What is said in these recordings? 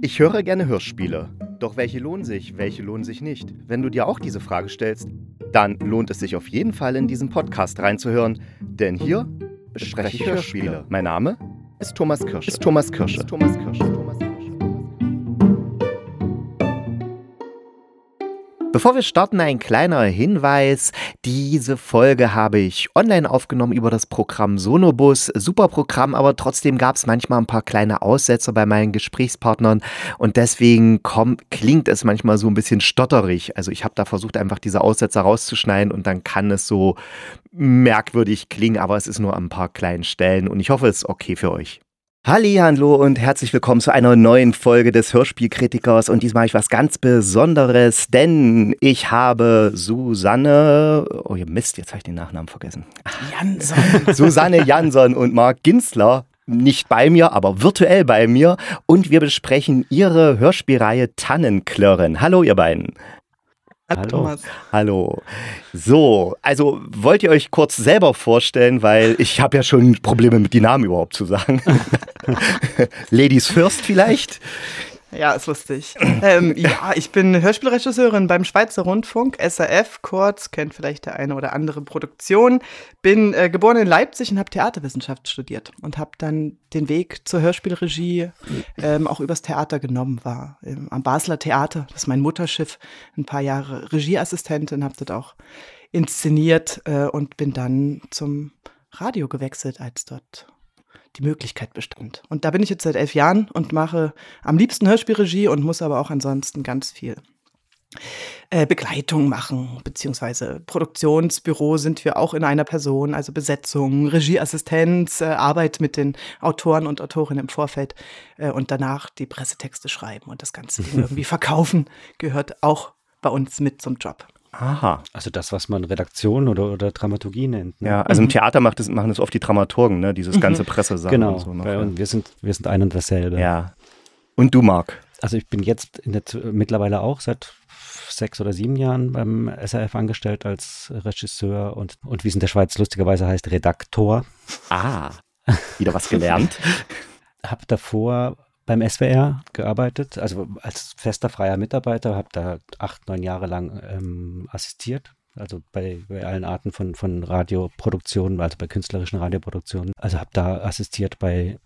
Ich höre gerne Hörspiele. Doch welche lohnen sich, welche lohnen sich nicht? Wenn du dir auch diese Frage stellst, dann lohnt es sich auf jeden Fall in diesen Podcast reinzuhören, denn hier bespreche ich Hörspiele. Mein Name ist Thomas Kirsche. Ist Thomas Kirsche. Ist Thomas Kirsche. Bevor wir starten, ein kleiner Hinweis. Diese Folge habe ich online aufgenommen über das Programm Sonobus. Super Programm, aber trotzdem gab es manchmal ein paar kleine Aussetzer bei meinen Gesprächspartnern und deswegen kommt, klingt es manchmal so ein bisschen stotterig. Also ich habe da versucht, einfach diese Aussetzer rauszuschneiden und dann kann es so merkwürdig klingen, aber es ist nur an ein paar kleinen Stellen und ich hoffe, es ist okay für euch. Hallo und herzlich willkommen zu einer neuen Folge des Hörspielkritikers und diesmal habe ich was ganz Besonderes, denn ich habe Susanne, oh ihr Mist, jetzt habe ich den Nachnamen vergessen. Jansson. Susanne Jansson und Marc Ginzler nicht bei mir, aber virtuell bei mir und wir besprechen ihre Hörspielreihe Tannenklirren. Hallo ihr beiden. Hallo. Thomas. Hallo. So, also wollt ihr euch kurz selber vorstellen, weil ich habe ja schon Probleme mit die Namen überhaupt zu sagen. Ladies first vielleicht? Ja, ist lustig. ähm, ja, ich bin Hörspielregisseurin beim Schweizer Rundfunk, SRF kurz, kennt vielleicht der eine oder andere Produktion. Bin äh, geboren in Leipzig und habe Theaterwissenschaft studiert und habe dann den Weg zur Hörspielregie ähm, auch übers Theater genommen, war ähm, am Basler Theater, das ist mein Mutterschiff, ein paar Jahre Regieassistentin, habe dort auch inszeniert äh, und bin dann zum Radio gewechselt, als dort die Möglichkeit bestand. Und da bin ich jetzt seit elf Jahren und mache am liebsten Hörspielregie und muss aber auch ansonsten ganz viel äh, Begleitung machen, beziehungsweise Produktionsbüro sind wir auch in einer Person, also Besetzung, Regieassistenz, äh, Arbeit mit den Autoren und Autorinnen im Vorfeld äh, und danach die Pressetexte schreiben und das Ganze irgendwie verkaufen, gehört auch bei uns mit zum Job. Aha. Also das, was man Redaktion oder, oder Dramaturgie nennt. Ne? Ja, also im Theater macht das, machen das oft die Dramaturgen, ne? dieses ganze Pressesachen. Genau, und so noch, ja. wir, sind, wir sind ein und dasselbe. Ja. Und du, Marc? Also ich bin jetzt der, mittlerweile auch seit sechs oder sieben Jahren beim SRF angestellt als Regisseur und, und wie es in der Schweiz lustigerweise heißt, Redaktor. Ah, wieder was gelernt. Hab davor beim SWR gearbeitet, also als fester freier Mitarbeiter, habe da acht, neun Jahre lang ähm, assistiert. Also bei, bei, allen Arten von, von Radioproduktionen, also bei künstlerischen Radioproduktionen. Also habe da assistiert bei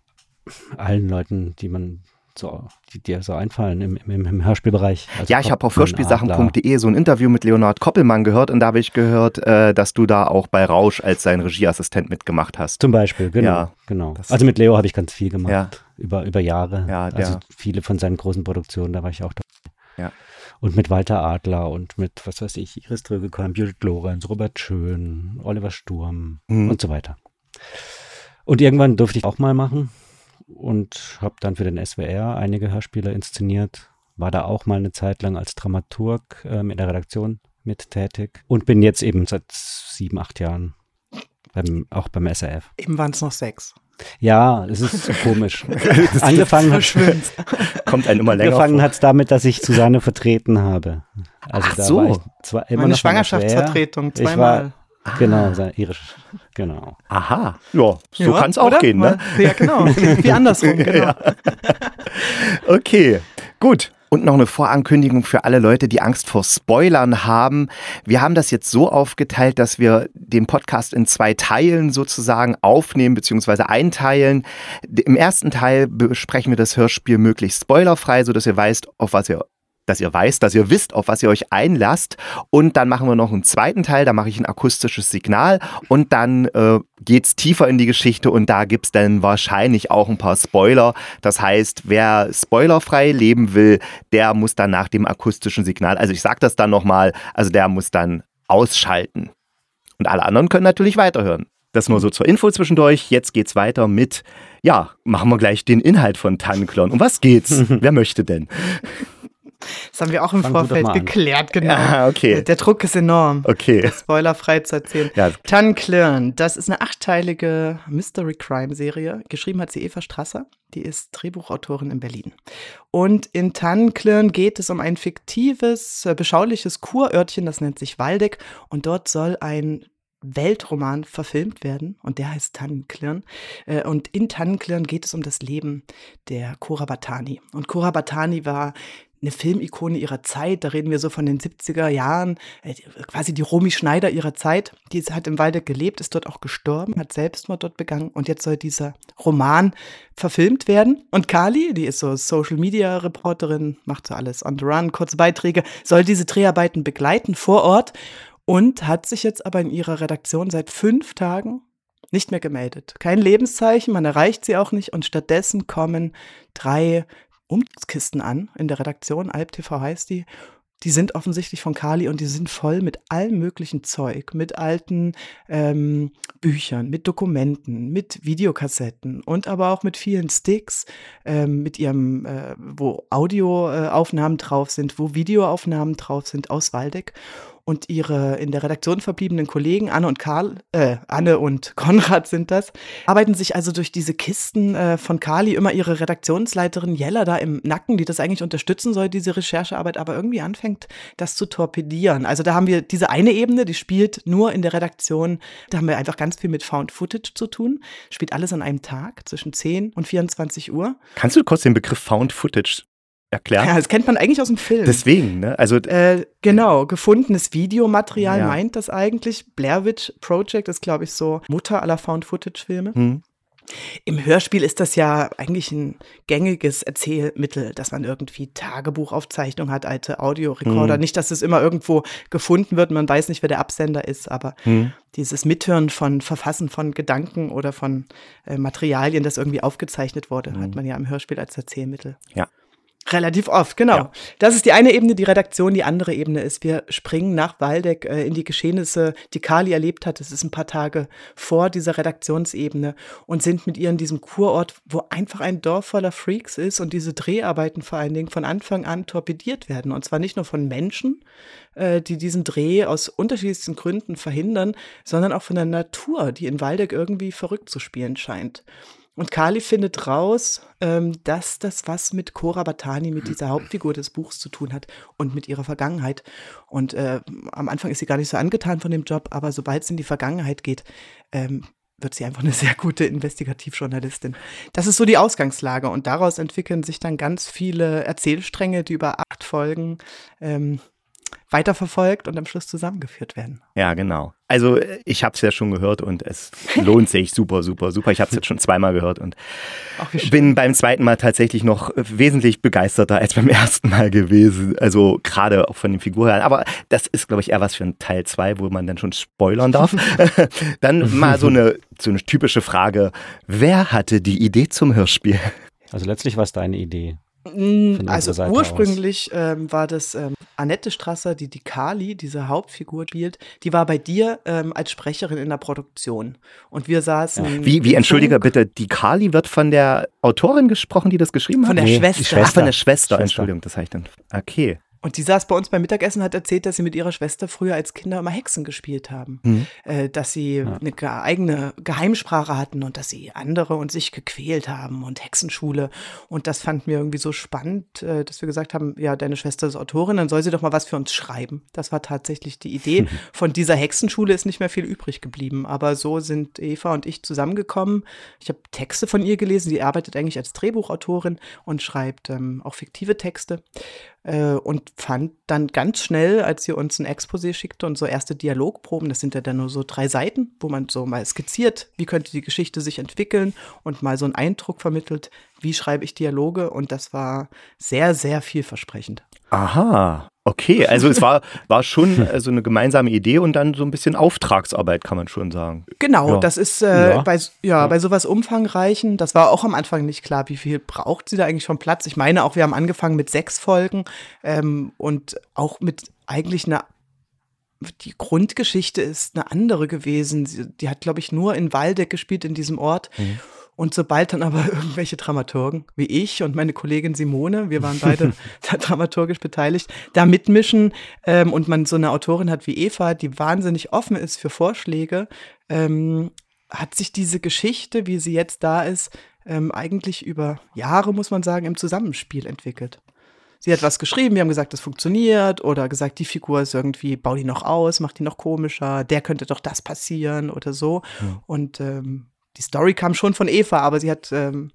allen Leuten, die man so, die dir so einfallen im, im, im Hörspielbereich? Also ja, ich habe auf hörspielsachen.de so ein Interview mit Leonard Koppelmann gehört und da habe ich gehört, äh, dass du da auch bei Rausch als sein Regieassistent mitgemacht hast. Zum Beispiel, genau. Ja, genau. Also mit Leo habe ich ganz viel gemacht, ja. über, über Jahre. Ja, also viele von seinen großen Produktionen, da war ich auch dabei. Ja. Und mit Walter Adler und mit, was weiß ich, Iris Drögekorn, Judith Lorenz, Robert Schön, Oliver Sturm mhm. und so weiter. Und irgendwann durfte ich auch mal machen und habe dann für den SWR einige Hörspiele inszeniert. War da auch mal eine Zeit lang als Dramaturg ähm, in der Redaktion mit tätig und bin jetzt eben seit sieben, acht Jahren beim, auch beim SRF. Eben waren es noch sechs. Ja, es ist so komisch. angefangen hat, kommt ein immer länger. Angefangen hat es damit, dass ich Susanne vertreten habe. Also Ach so. Zwar immer Meine Schwangerschaftsvertretung zweimal. Ah. Genau, irisch. Genau. Aha. Ja, so ja, kann es auch gehen, ne? Ja, genau. Wie andersrum, genau. Ja. Okay, gut. Und noch eine Vorankündigung für alle Leute, die Angst vor Spoilern haben. Wir haben das jetzt so aufgeteilt, dass wir den Podcast in zwei Teilen sozusagen aufnehmen bzw. einteilen. Im ersten Teil besprechen wir das Hörspiel möglichst spoilerfrei, sodass ihr weißt, auf was ihr dass ihr weißt, dass ihr wisst, auf was ihr euch einlasst. Und dann machen wir noch einen zweiten Teil, da mache ich ein akustisches Signal und dann äh, geht es tiefer in die Geschichte und da gibt es dann wahrscheinlich auch ein paar Spoiler. Das heißt, wer spoilerfrei leben will, der muss dann nach dem akustischen Signal, also ich sage das dann nochmal, also der muss dann ausschalten. Und alle anderen können natürlich weiterhören. Das nur so zur Info zwischendurch. Jetzt geht's weiter mit, ja, machen wir gleich den Inhalt von Tannenklon. Um was geht's? Wer möchte denn? Das haben wir auch im Fang Vorfeld geklärt, genau. Ja, okay. Der Druck ist enorm. Okay. Spoilerfrei zu erzählen. Ja. Tanklirn, das ist eine achteilige Mystery Crime Serie. Geschrieben hat sie Eva Strasser. Die ist Drehbuchautorin in Berlin. Und in Tannenklirn geht es um ein fiktives, äh, beschauliches Kurörtchen, das nennt sich Waldeck. Und dort soll ein Weltroman verfilmt werden und der heißt Tannenklirn. Äh, und in Tannenklirn geht es um das Leben der Cora Batani. Und Cora Batani war eine Filmikone ihrer Zeit. Da reden wir so von den 70er Jahren, äh, quasi die Romy Schneider ihrer Zeit. Die hat im Walde gelebt, ist dort auch gestorben, hat Selbstmord dort begangen und jetzt soll dieser Roman verfilmt werden. Und Kali, die ist so Social Media Reporterin, macht so alles on the run, kurze Beiträge, soll diese Dreharbeiten begleiten vor Ort und hat sich jetzt aber in ihrer Redaktion seit fünf Tagen nicht mehr gemeldet. Kein Lebenszeichen, man erreicht sie auch nicht und stattdessen kommen drei Umzugskisten an in der Redaktion, AlpTV heißt die. Die sind offensichtlich von Kali und die sind voll mit allem möglichen Zeug, mit alten ähm, Büchern, mit Dokumenten, mit Videokassetten und aber auch mit vielen Sticks, ähm, mit ihrem, äh, wo Audioaufnahmen drauf sind, wo Videoaufnahmen drauf sind aus Waldeck und ihre in der Redaktion verbliebenen Kollegen Anne und Karl, äh, Anne und Konrad sind das, arbeiten sich also durch diese Kisten äh, von Kali immer ihre Redaktionsleiterin Jella da im Nacken, die das eigentlich unterstützen soll, diese Recherchearbeit, aber irgendwie anfängt, das zu torpedieren. Also da haben wir diese eine Ebene, die spielt nur in der Redaktion. Da haben wir einfach ganz viel mit Found Footage zu tun. Spielt alles an einem Tag zwischen 10 und 24 Uhr. Kannst du kurz den Begriff Found Footage erklären? Ja, das kennt man eigentlich aus dem Film. Deswegen, ne? Also äh, genau, gefundenes Videomaterial ja. meint das eigentlich. Blair Witch Project ist, glaube ich, so Mutter aller Found-Footage-Filme. Hm. Im Hörspiel ist das ja eigentlich ein gängiges Erzählmittel, dass man irgendwie Tagebuchaufzeichnung hat, alte Audiorekorder. Mhm. Nicht, dass es immer irgendwo gefunden wird, man weiß nicht, wer der Absender ist, aber mhm. dieses Mithören von Verfassen von Gedanken oder von äh, Materialien, das irgendwie aufgezeichnet wurde, mhm. hat man ja im Hörspiel als Erzählmittel. Ja. Relativ oft, genau. Ja. Das ist die eine Ebene, die Redaktion. Die andere Ebene ist, wir springen nach Waldeck äh, in die Geschehnisse, die Kali erlebt hat. Das ist ein paar Tage vor dieser Redaktionsebene und sind mit ihr in diesem Kurort, wo einfach ein Dorf voller Freaks ist und diese Dreharbeiten vor allen Dingen von Anfang an torpediert werden. Und zwar nicht nur von Menschen, äh, die diesen Dreh aus unterschiedlichsten Gründen verhindern, sondern auch von der Natur, die in Waldeck irgendwie verrückt zu spielen scheint. Und Kali findet raus, ähm, dass das was mit Cora Batani, mit dieser Hauptfigur des Buchs zu tun hat und mit ihrer Vergangenheit. Und äh, am Anfang ist sie gar nicht so angetan von dem Job, aber sobald es in die Vergangenheit geht, ähm, wird sie einfach eine sehr gute Investigativjournalistin. Das ist so die Ausgangslage und daraus entwickeln sich dann ganz viele Erzählstränge, die über acht Folgen ähm, weiterverfolgt und am Schluss zusammengeführt werden. Ja, genau. Also ich habe es ja schon gehört und es lohnt sich super, super, super. Ich habe es jetzt schon zweimal gehört und bin beim zweiten Mal tatsächlich noch wesentlich begeisterter als beim ersten Mal gewesen. Also gerade auch von den Figuren. Aber das ist, glaube ich, eher was für ein Teil 2, wo man dann schon spoilern darf. dann mal so eine, so eine typische Frage. Wer hatte die Idee zum Hörspiel? Also letztlich war es deine Idee. Also ursprünglich ähm, war das ähm, Annette Strasser, die die Kali, diese Hauptfigur spielt, die war bei dir ähm, als Sprecherin in der Produktion. Und wir saßen. Ja. Wie, wie entschuldige bitte, die Kali wird von der Autorin gesprochen, die das geschrieben hat? Von der nee, Schwester. Schwester. Ach, von der Schwester, Schwester. Entschuldigung, das habe ich dann. Okay. Und die saß bei uns beim Mittagessen, hat erzählt, dass sie mit ihrer Schwester früher als Kinder immer Hexen gespielt haben. Mhm. Äh, dass sie ja. eine eigene Geheimsprache hatten und dass sie andere und sich gequält haben und Hexenschule. Und das fanden wir irgendwie so spannend, äh, dass wir gesagt haben, ja, deine Schwester ist Autorin, dann soll sie doch mal was für uns schreiben. Das war tatsächlich die Idee. Mhm. Von dieser Hexenschule ist nicht mehr viel übrig geblieben. Aber so sind Eva und ich zusammengekommen. Ich habe Texte von ihr gelesen. Sie arbeitet eigentlich als Drehbuchautorin und schreibt ähm, auch fiktive Texte äh, und fand dann ganz schnell, als sie uns ein Exposé schickte und so erste Dialogproben, das sind ja dann nur so drei Seiten, wo man so mal skizziert, wie könnte die Geschichte sich entwickeln und mal so einen Eindruck vermittelt, wie schreibe ich Dialoge und das war sehr, sehr vielversprechend. Aha, okay. Also es war, war schon äh, so eine gemeinsame Idee und dann so ein bisschen Auftragsarbeit, kann man schon sagen. Genau, ja. das ist äh, ja. Bei, ja, bei sowas Umfangreichen, das war auch am Anfang nicht klar, wie viel braucht sie da eigentlich vom Platz. Ich meine auch, wir haben angefangen mit sechs Folgen ähm, und auch mit eigentlich einer die Grundgeschichte ist eine andere gewesen. Die hat, glaube ich, nur in Waldeck gespielt, in diesem Ort. Mhm. Und sobald dann aber irgendwelche Dramaturgen, wie ich und meine Kollegin Simone, wir waren beide dramaturgisch beteiligt, da mitmischen ähm, und man so eine Autorin hat wie Eva, die wahnsinnig offen ist für Vorschläge, ähm, hat sich diese Geschichte, wie sie jetzt da ist, ähm, eigentlich über Jahre, muss man sagen, im Zusammenspiel entwickelt. sie hat was geschrieben, wir haben gesagt, das funktioniert oder gesagt, die Figur ist irgendwie, bau die noch aus, mach die noch komischer, der könnte doch das passieren oder so. Mhm. Und ähm, die Story kam schon von Eva, aber sie hat ähm,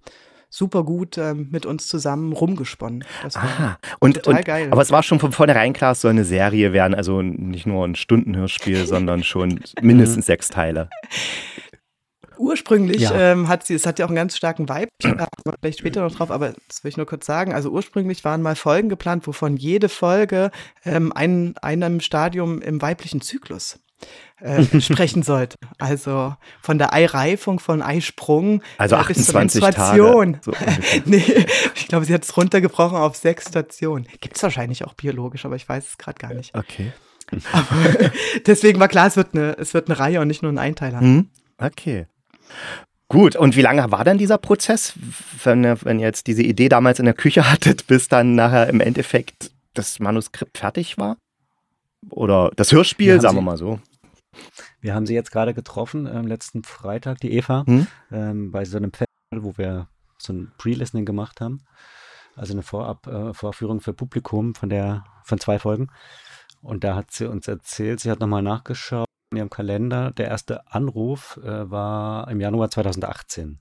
super gut ähm, mit uns zusammen rumgesponnen. Das war Aha. Und, total und, geil. Aber es war schon von vornherein klar, es soll eine Serie werden, also nicht nur ein Stundenhörspiel, sondern schon mindestens sechs Teile. Ursprünglich ja. ähm, hat sie, es hat ja auch einen ganz starken Vibe, da vielleicht später noch drauf, aber das will ich nur kurz sagen. Also ursprünglich waren mal Folgen geplant, wovon jede Folge ähm, ein, einem Stadium im weiblichen Zyklus äh, sprechen sollte. Also von der Eireifung, von Eisprung also äh, bis zur Menstruation. So nee, ich glaube, sie hat es runtergebrochen auf sechs Stationen. Gibt es wahrscheinlich auch biologisch, aber ich weiß es gerade gar nicht. Okay. Aber deswegen war klar, es wird eine, es wird eine Reihe und nicht nur ein Einteiler. Mhm. Okay. Gut, und wie lange war dann dieser Prozess, wenn, wenn ihr jetzt diese Idee damals in der Küche hattet, bis dann nachher im Endeffekt das Manuskript fertig war? Oder das Hörspiel, sagen wir mal so. Wir haben sie jetzt gerade getroffen, ähm, letzten Freitag, die Eva, hm? ähm, bei so einem Festival, wo wir so ein Pre-Listening gemacht haben. Also eine Vorab, äh, Vorführung für Publikum von der, von zwei Folgen. Und da hat sie uns erzählt, sie hat nochmal nachgeschaut in ihrem Kalender. Der erste Anruf äh, war im Januar 2018.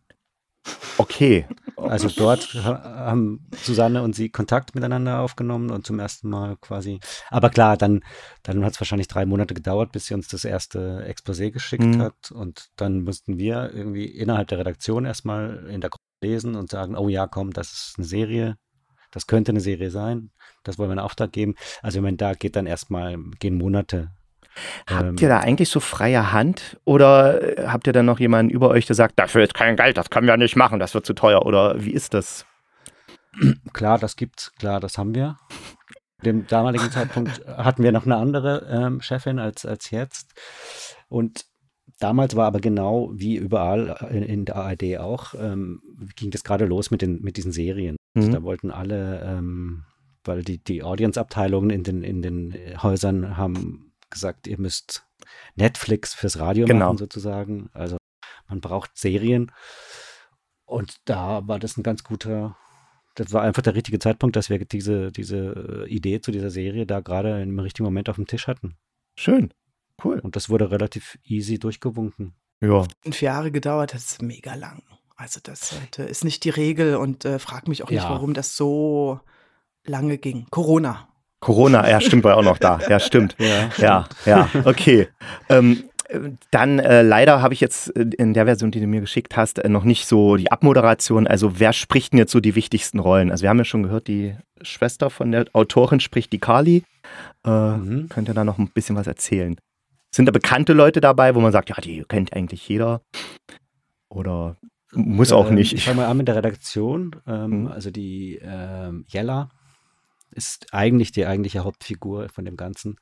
Okay. Also dort haben Susanne und sie Kontakt miteinander aufgenommen und zum ersten Mal quasi. Aber klar, dann, dann hat es wahrscheinlich drei Monate gedauert, bis sie uns das erste Exposé geschickt mhm. hat. Und dann mussten wir irgendwie innerhalb der Redaktion erstmal in der Gruppe lesen und sagen, oh ja, komm, das ist eine Serie. Das könnte eine Serie sein. Das wollen wir einen Auftrag geben. Also, ich meine, da geht dann erstmal, gehen Monate Habt ähm, ihr da eigentlich so freie Hand oder äh, habt ihr dann noch jemanden über euch, der sagt, dafür ist kein Geld, das können wir nicht machen, das wird zu teuer oder wie ist das? Klar, das gibt's, klar, das haben wir. Dem damaligen Zeitpunkt hatten wir noch eine andere ähm, Chefin als, als jetzt. Und damals war aber genau wie überall in, in der ARD auch, ähm, ging das gerade los mit, den, mit diesen Serien. Also mhm. da wollten alle, ähm, weil die, die Audience-Abteilungen in den, in den Häusern haben gesagt, ihr müsst Netflix fürs Radio genau. machen sozusagen. Also man braucht Serien. Und da war das ein ganz guter, das war einfach der richtige Zeitpunkt, dass wir diese, diese Idee zu dieser Serie da gerade im richtigen Moment auf dem Tisch hatten. Schön. Cool. Und das wurde relativ easy durchgewunken. Ja. Fünf Jahre gedauert, das ist mega lang. Also das ist nicht die Regel und äh, frag mich auch nicht, ja. warum das so lange ging. Corona. Corona, ja, stimmt, war auch noch da. Ja, stimmt. Ja, ja, ja okay. Ähm, dann äh, leider habe ich jetzt in der Version, die du mir geschickt hast, äh, noch nicht so die Abmoderation. Also wer spricht denn jetzt so die wichtigsten Rollen? Also wir haben ja schon gehört, die Schwester von der Autorin spricht die Carly. Äh, mhm. Könnt ihr da noch ein bisschen was erzählen? Sind da bekannte Leute dabei, wo man sagt, ja, die kennt eigentlich jeder? Oder muss auch ähm, nicht? Ich fange mal an mit der Redaktion. Ähm, mhm. Also die ähm, Jella ist eigentlich die eigentliche Hauptfigur von dem Ganzen.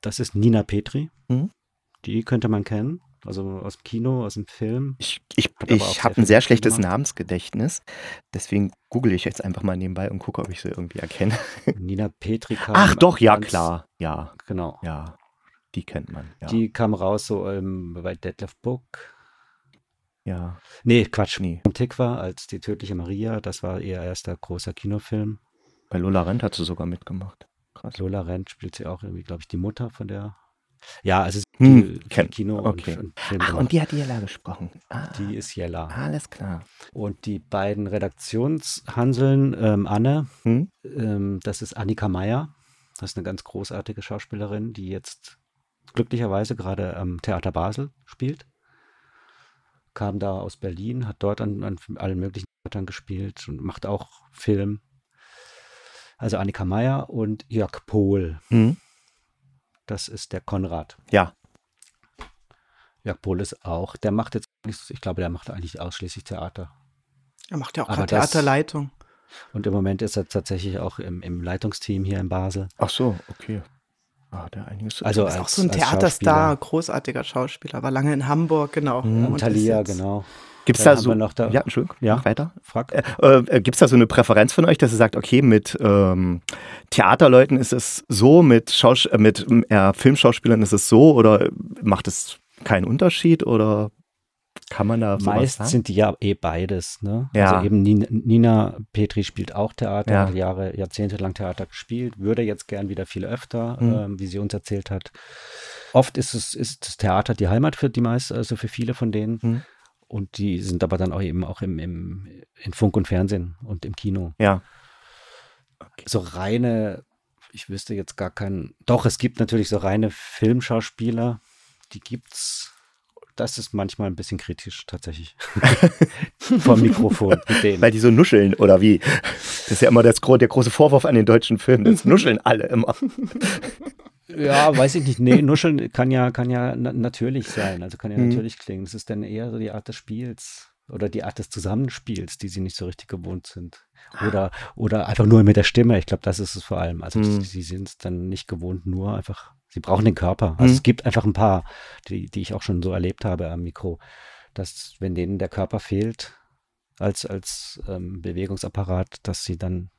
Das ist Nina Petri. Mhm. Die könnte man kennen. Also aus dem Kino, aus dem Film. Ich, ich, ich habe ein sehr schlechtes gemacht. Namensgedächtnis. Deswegen google ich jetzt einfach mal nebenbei und gucke, ob ich sie irgendwie erkenne. Nina Petri kam. Ach doch, ja, klar. Ja. Genau. Ja. Die kennt man. Ja. Die kam raus so ähm, bei Detlef Book. Ja. Nee, Quatsch. Nee. Tikva als die tödliche Maria. Das war ihr erster großer Kinofilm. Bei Lola Rent hat sie sogar mitgemacht. Krass. Lola Rent spielt sie auch irgendwie, glaube ich, die Mutter von der. Ja, also hm, die, Kino okay. und, und. Ach, und die hat Jella gesprochen. Ah, die ist Jella. Alles klar. Und die beiden Redaktionshanseln, ähm, Anne, hm? ähm, das ist Annika Meyer. Das ist eine ganz großartige Schauspielerin, die jetzt glücklicherweise gerade am Theater Basel spielt. Kam da aus Berlin, hat dort an, an allen möglichen Theatern gespielt und macht auch Film also Annika Meyer und Jörg Pohl. Mhm. Das ist der Konrad. Ja. Jörg Pohl ist auch, der macht jetzt, ich glaube, der macht eigentlich ausschließlich Theater. Er macht ja auch gerade Theaterleitung. Und im Moment ist er tatsächlich auch im, im Leitungsteam hier in Basel. Ach so, okay. Ah, der einiges also ist als, auch so ein Theaterstar, großartiger Schauspieler, war lange in Hamburg, genau. Mhm. Und Thalia, genau. Gibt es da so, da, ja, Entschuldigung, ja, weiter? Frag. Äh, äh, Gibt es da so eine Präferenz von euch, dass ihr sagt, okay, mit ähm, Theaterleuten ist es so, mit, Schaus äh, mit äh, Filmschauspielern ist es so oder macht es keinen Unterschied oder Kann man da Meist sagen? sind die ja eh beides. Ne? Ja. Also eben Nina, Nina Petri spielt auch Theater, Ja. hat Jahre, jahrzehntelang Theater gespielt, würde jetzt gern wieder viel öfter, Mhm. ähm, wie sie uns erzählt hat. Oft ist es ist das Theater die Heimat für die meisten, also für viele von denen. Mhm. Und die sind aber dann auch eben auch im, im, in Funk und Fernsehen und im Kino. Ja. So reine, ich wüsste jetzt gar keinen. Doch, es gibt natürlich so reine Filmschauspieler, die gibt's. Das ist manchmal ein bisschen kritisch tatsächlich. Vom Mikrofon. Weil die so nuscheln, oder wie? Das ist ja immer das, der große Vorwurf an den deutschen Filmen. Das nuscheln alle immer. Ja, weiß ich nicht. Nee, Nuscheln kann ja, kann ja na natürlich sein. Also kann ja Mhm. natürlich klingen. Es ist dann eher so die Art des Spiels oder die Art des Zusammenspiels, die sie nicht so richtig gewohnt sind. Oder, oder einfach nur mit der Stimme. Ich glaube, das ist es vor allem. Also Mhm. sie sind es dann nicht gewohnt, nur einfach, sie brauchen den Körper. Also Mhm. es gibt einfach ein paar, die, die ich auch schon so erlebt habe am Mikro, dass wenn denen der Körper fehlt als, als ähm, Bewegungsapparat, dass sie dann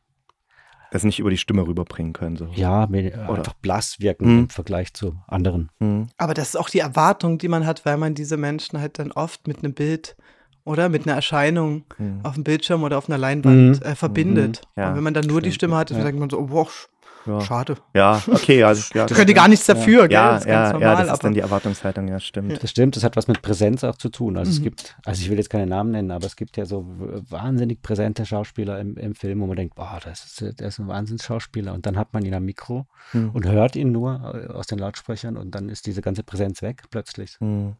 Das nicht über die Stimme rüberbringen können. So. ja Oder- einfach blass wirken Mhm. im Vergleich zu anderen. Mhm. Aber das ist auch die Erwartung, die man hat, weil man diese Menschen halt dann oft mit einem Bild oder mit einer Erscheinung Mhm. auf dem Bildschirm oder auf einer Leinwand Mhm. äh, verbindet. Mhm. Ja, und wenn man dann nur die stimmt. Stimme hat, dann Ja. denkt man so, oh, wow, Ja. schade. ja, okay. Ja, das- ja, Da könnt ihr gar nichts dafür, gell? ja, das ist ja, ganz ja, normal. das ist aber dann die Erwartungshaltung, ja, stimmt. Das stimmt, das hat was mit Präsenz auch zu tun. Also es Mhm. gibt, also ich will jetzt keine Namen nennen, aber es gibt ja so wahnsinnig präsente Schauspieler im, im Film, wo man denkt, boah, das ist, der ist ein Wahnsinnsschauspieler. Und dann hat man ihn am Mikro Mhm. und hört ihn nur äh, aus den Lautsprechern und dann ist diese ganze Präsenz weg plötzlich. Hm.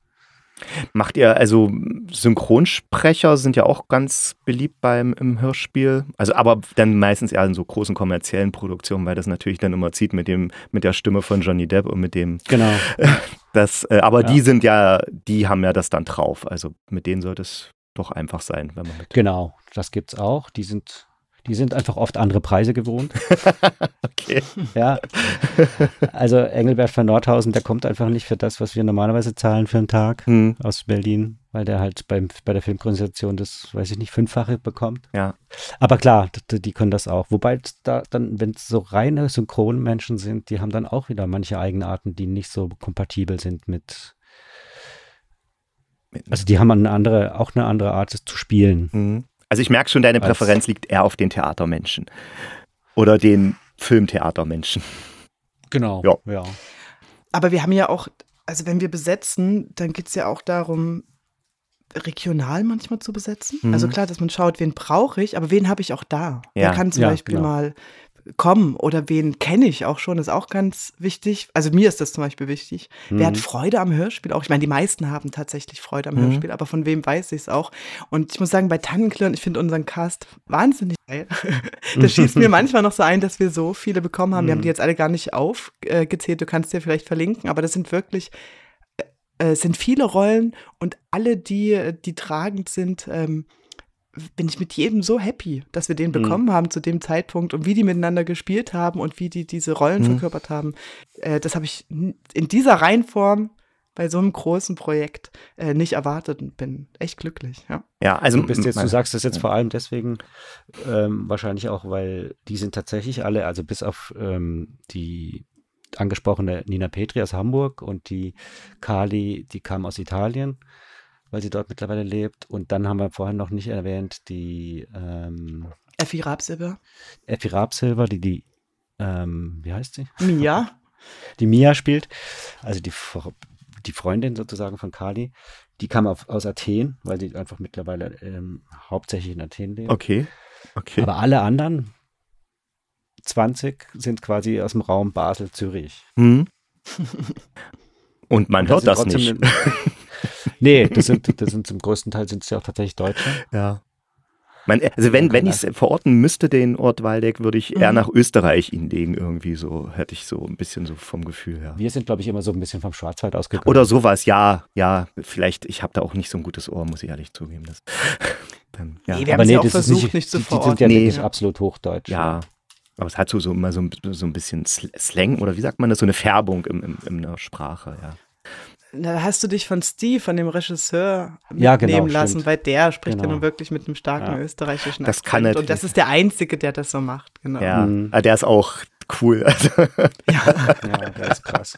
Macht ihr, also Synchronsprecher sind ja auch ganz beliebt beim im Hörspiel. Also aber dann meistens eher in so großen kommerziellen Produktionen, weil das natürlich dann immer zieht mit dem, mit der Stimme von Johnny Depp und mit dem Genau. das, äh, aber Ja. die sind ja, die haben ja das dann drauf. Also mit denen sollte es doch einfach sein, wenn man mit. Genau, das gibt's auch. Die sind, die sind einfach oft andere Preise gewohnt. Okay. Ja. Also Engelbert von Nordhausen, der kommt einfach nicht für das, was wir normalerweise zahlen für einen Tag Hm. aus Berlin, weil der halt beim, bei der Filmkonstellation das, weiß ich nicht, fünffache bekommt. Ja. Aber klar, d- die können das auch. Wobei es da dann, wenn es so reine Synchronmenschen sind, die haben dann auch wieder manche Eigenarten, die nicht so kompatibel sind mit. Also die haben eine andere, auch eine andere Art es zu spielen. Hm. Also ich merke schon, deine Als- Präferenz liegt eher auf den Theatermenschen. Oder den Filmtheatermenschen. Genau. Ja. ja. Aber wir haben ja auch, also wenn wir besetzen, dann geht es ja auch darum, regional manchmal zu besetzen. Mhm. Also klar, dass man schaut, wen brauche ich, aber wen habe ich auch da? Ja. Wer kann zum Ja, Beispiel genau. mal kommen oder wen kenne ich auch schon, ist auch ganz wichtig. Also mir ist das zum Beispiel wichtig. Wer hat Mhm. Freude am Hörspiel auch? Ich meine, die meisten haben tatsächlich Freude am Mhm. Hörspiel, aber von wem weiß ich es auch? Und ich muss sagen, bei Tannenklirren, ich finde unseren Cast wahnsinnig geil. da schießt mir manchmal noch so ein, dass wir so viele bekommen haben. Wir haben die jetzt alle gar nicht aufgezählt. Du kannst dir vielleicht verlinken, aber das sind wirklich äh, es sind viele Rollen und alle, die, die tragend sind, ähm, bin ich mit jedem so happy, dass wir den Mhm. bekommen haben zu dem Zeitpunkt und wie die miteinander gespielt haben und wie die diese Rollen Mhm. verkörpert haben. Äh, das habe ich in dieser Reihenform bei so einem großen Projekt äh, nicht erwartet und bin echt glücklich. Ja. Ja, also Du, bist jetzt, du sagst das jetzt vor allem deswegen, ähm, wahrscheinlich auch, weil die sind tatsächlich alle, also bis auf ähm, die angesprochene Nina Petri aus Hamburg und die Kali, die kam aus Italien, weil sie dort mittlerweile lebt. Und dann haben wir vorhin noch nicht erwähnt, die ähm, Effi Rapsilber. Effi Rapsilver, die die, ähm, wie heißt sie? Mia. Die Mia spielt, also die, die Freundin sozusagen von Kali. Die kam auf, aus Athen, weil sie einfach mittlerweile ähm, hauptsächlich in Athen lebt. Okay. Okay. Aber alle anderen 20 sind quasi aus dem Raum Basel, Zürich. Hm. Und man Und hört das nicht. nee, das sind, das sind zum größten Teil sind es ja auch tatsächlich Deutsche. Ja. Man, also wenn, wenn ich es verorten müsste, den Ort Waldeck, würde ich eher Mhm. nach Österreich ihn legen, irgendwie so, hätte ich so ein bisschen so vom Gefühl her. Wir sind, glaube ich, immer so ein bisschen vom Schwarzwald ausgegangen. Oder sowas, ja, ja, vielleicht, ich habe da auch nicht so ein gutes Ohr, muss ich ehrlich zugeben. Das, dann, ja. Nee, wir haben es ja auch versucht, nicht zu die, die sind verorten. ja Nee. wirklich absolut hochdeutsch. ja, aber es hat so, so immer so, ein- so ein bisschen Sl- Slang oder wie sagt man das, so eine Färbung im, im, in der Sprache, ja. Da hast du dich von Steve, von dem Regisseur, Ja, mitnehmen genau, lassen, stimmt. weil der spricht ja Genau. nun wirklich mit einem starken Ja. österreichischen Das Akzent. kann Und natürlich- das ist der Einzige, der das so macht, genau. Ja, Mhm. also der ist auch cool. Also, Ja, der ist krass.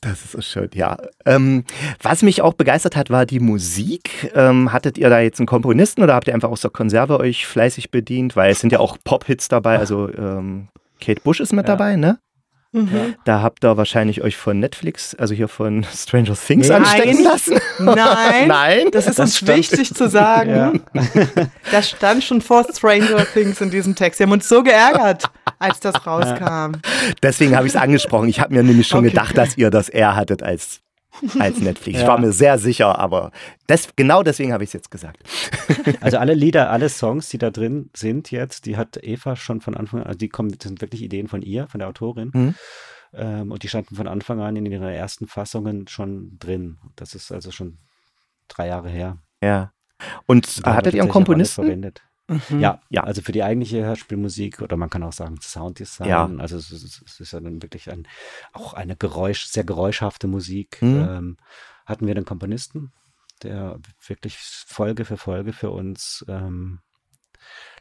das ist so schön, ja. Ähm, was mich auch begeistert hat, war die Musik. Ähm, hattet ihr da jetzt einen Komponisten oder habt ihr einfach aus der Konserve euch fleißig bedient? Weil es sind ja auch Pop-Hits dabei, also ähm, Kate Bush ist mit Ja. dabei, ne? Mhm. Da habt ihr wahrscheinlich euch von Netflix, also hier von Stranger Things Nee. anstecken Nein. lassen. Nein, Nein. das ist Das uns wichtig zu sagen. Ja. Das stand schon vor Stranger Things in diesem Text. Wir haben uns so geärgert, als das rauskam. Deswegen habe ich es angesprochen. Ich habe mir nämlich schon Okay. gedacht, dass ihr das eher hattet als, als Netflix. Ich Ja. war mir sehr sicher, aber das, genau deswegen habe ich es jetzt gesagt. Also alle Lieder, alle Songs, die da drin sind jetzt, die hat Eva schon von Anfang an, also die kommen, das sind wirklich Ideen von ihr, von der Autorin. Mhm. Ähm, und die standen von Anfang an in ihren ersten Fassungen schon drin. Das ist also schon drei Jahre her. Ja. Und hattet ihr einen Komponisten? Mhm. Ja, Ja. also für die eigentliche Hörspielmusik oder man kann auch sagen Sounddesign. Ja. Also es ist, es ist ja dann wirklich ein, auch eine Geräusch, sehr geräuschhafte Musik. Mhm. Ähm, hatten wir den Komponisten, der wirklich Folge für Folge für uns ähm,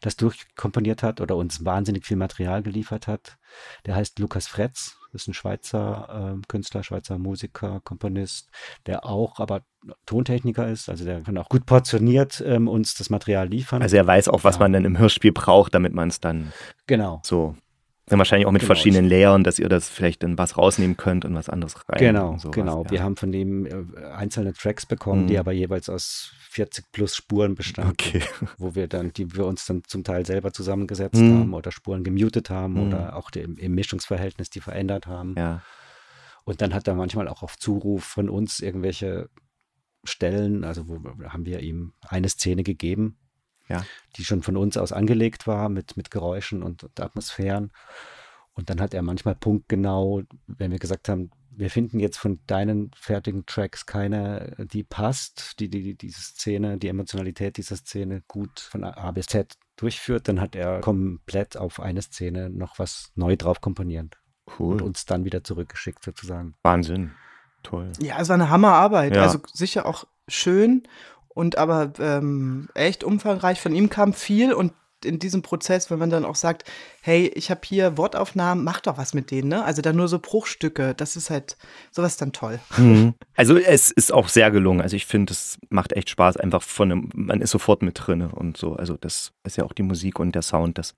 das durchkomponiert hat oder uns wahnsinnig viel Material geliefert hat. Der heißt Lukas Fretz, ist ein Schweizer ähm, Künstler, Schweizer Musiker, Komponist, der auch aber Tontechniker ist, also der kann auch gut portioniert ähm, uns das Material liefern. Also er weiß auch, was Ja. man dann im Hörspiel braucht, damit man es dann genau. so. Dann wahrscheinlich auch mit Genau. verschiedenen Layern, dass ihr das vielleicht in was rausnehmen könnt und was anderes rein. Genau, genau. Ja. Wir haben von dem äh, einzelne Tracks bekommen, Mhm. die aber jeweils aus 40 plus Spuren bestanden, Okay. wo wir dann, die wir uns dann zum Teil selber zusammengesetzt Mhm. haben oder Spuren gemutet haben Mhm. oder auch im, im Mischungsverhältnis die verändert haben. Ja. Und dann hat er manchmal auch auf Zuruf von uns irgendwelche Stellen, also wo haben wir ihm eine Szene gegeben, Ja. die schon von uns aus angelegt war mit, mit Geräuschen und, und Atmosphären. Und dann hat er manchmal punktgenau, wenn wir gesagt haben, wir finden jetzt von deinen fertigen Tracks keine, die passt, die, die, die diese Szene, die Emotionalität dieser Szene gut von A bis Z durchführt, dann hat er komplett auf eine Szene noch was neu drauf komponiert Cool. und uns dann wieder zurückgeschickt sozusagen. Wahnsinn. Toll. Ja, es war eine Hammerarbeit. Ja. Also sicher auch schön und aber ähm, echt umfangreich. Von ihm kam viel und in diesem Prozess, wenn man dann auch sagt, hey, ich habe hier Wortaufnahmen, mach doch was mit denen, ne? Also dann nur so Bruchstücke, das ist halt sowas dann toll. Mhm. Also es ist auch sehr gelungen. Also ich finde, es macht echt Spaß, einfach von einem, man ist sofort mit drinne und so. Also das ist ja auch die Musik und der Sound, das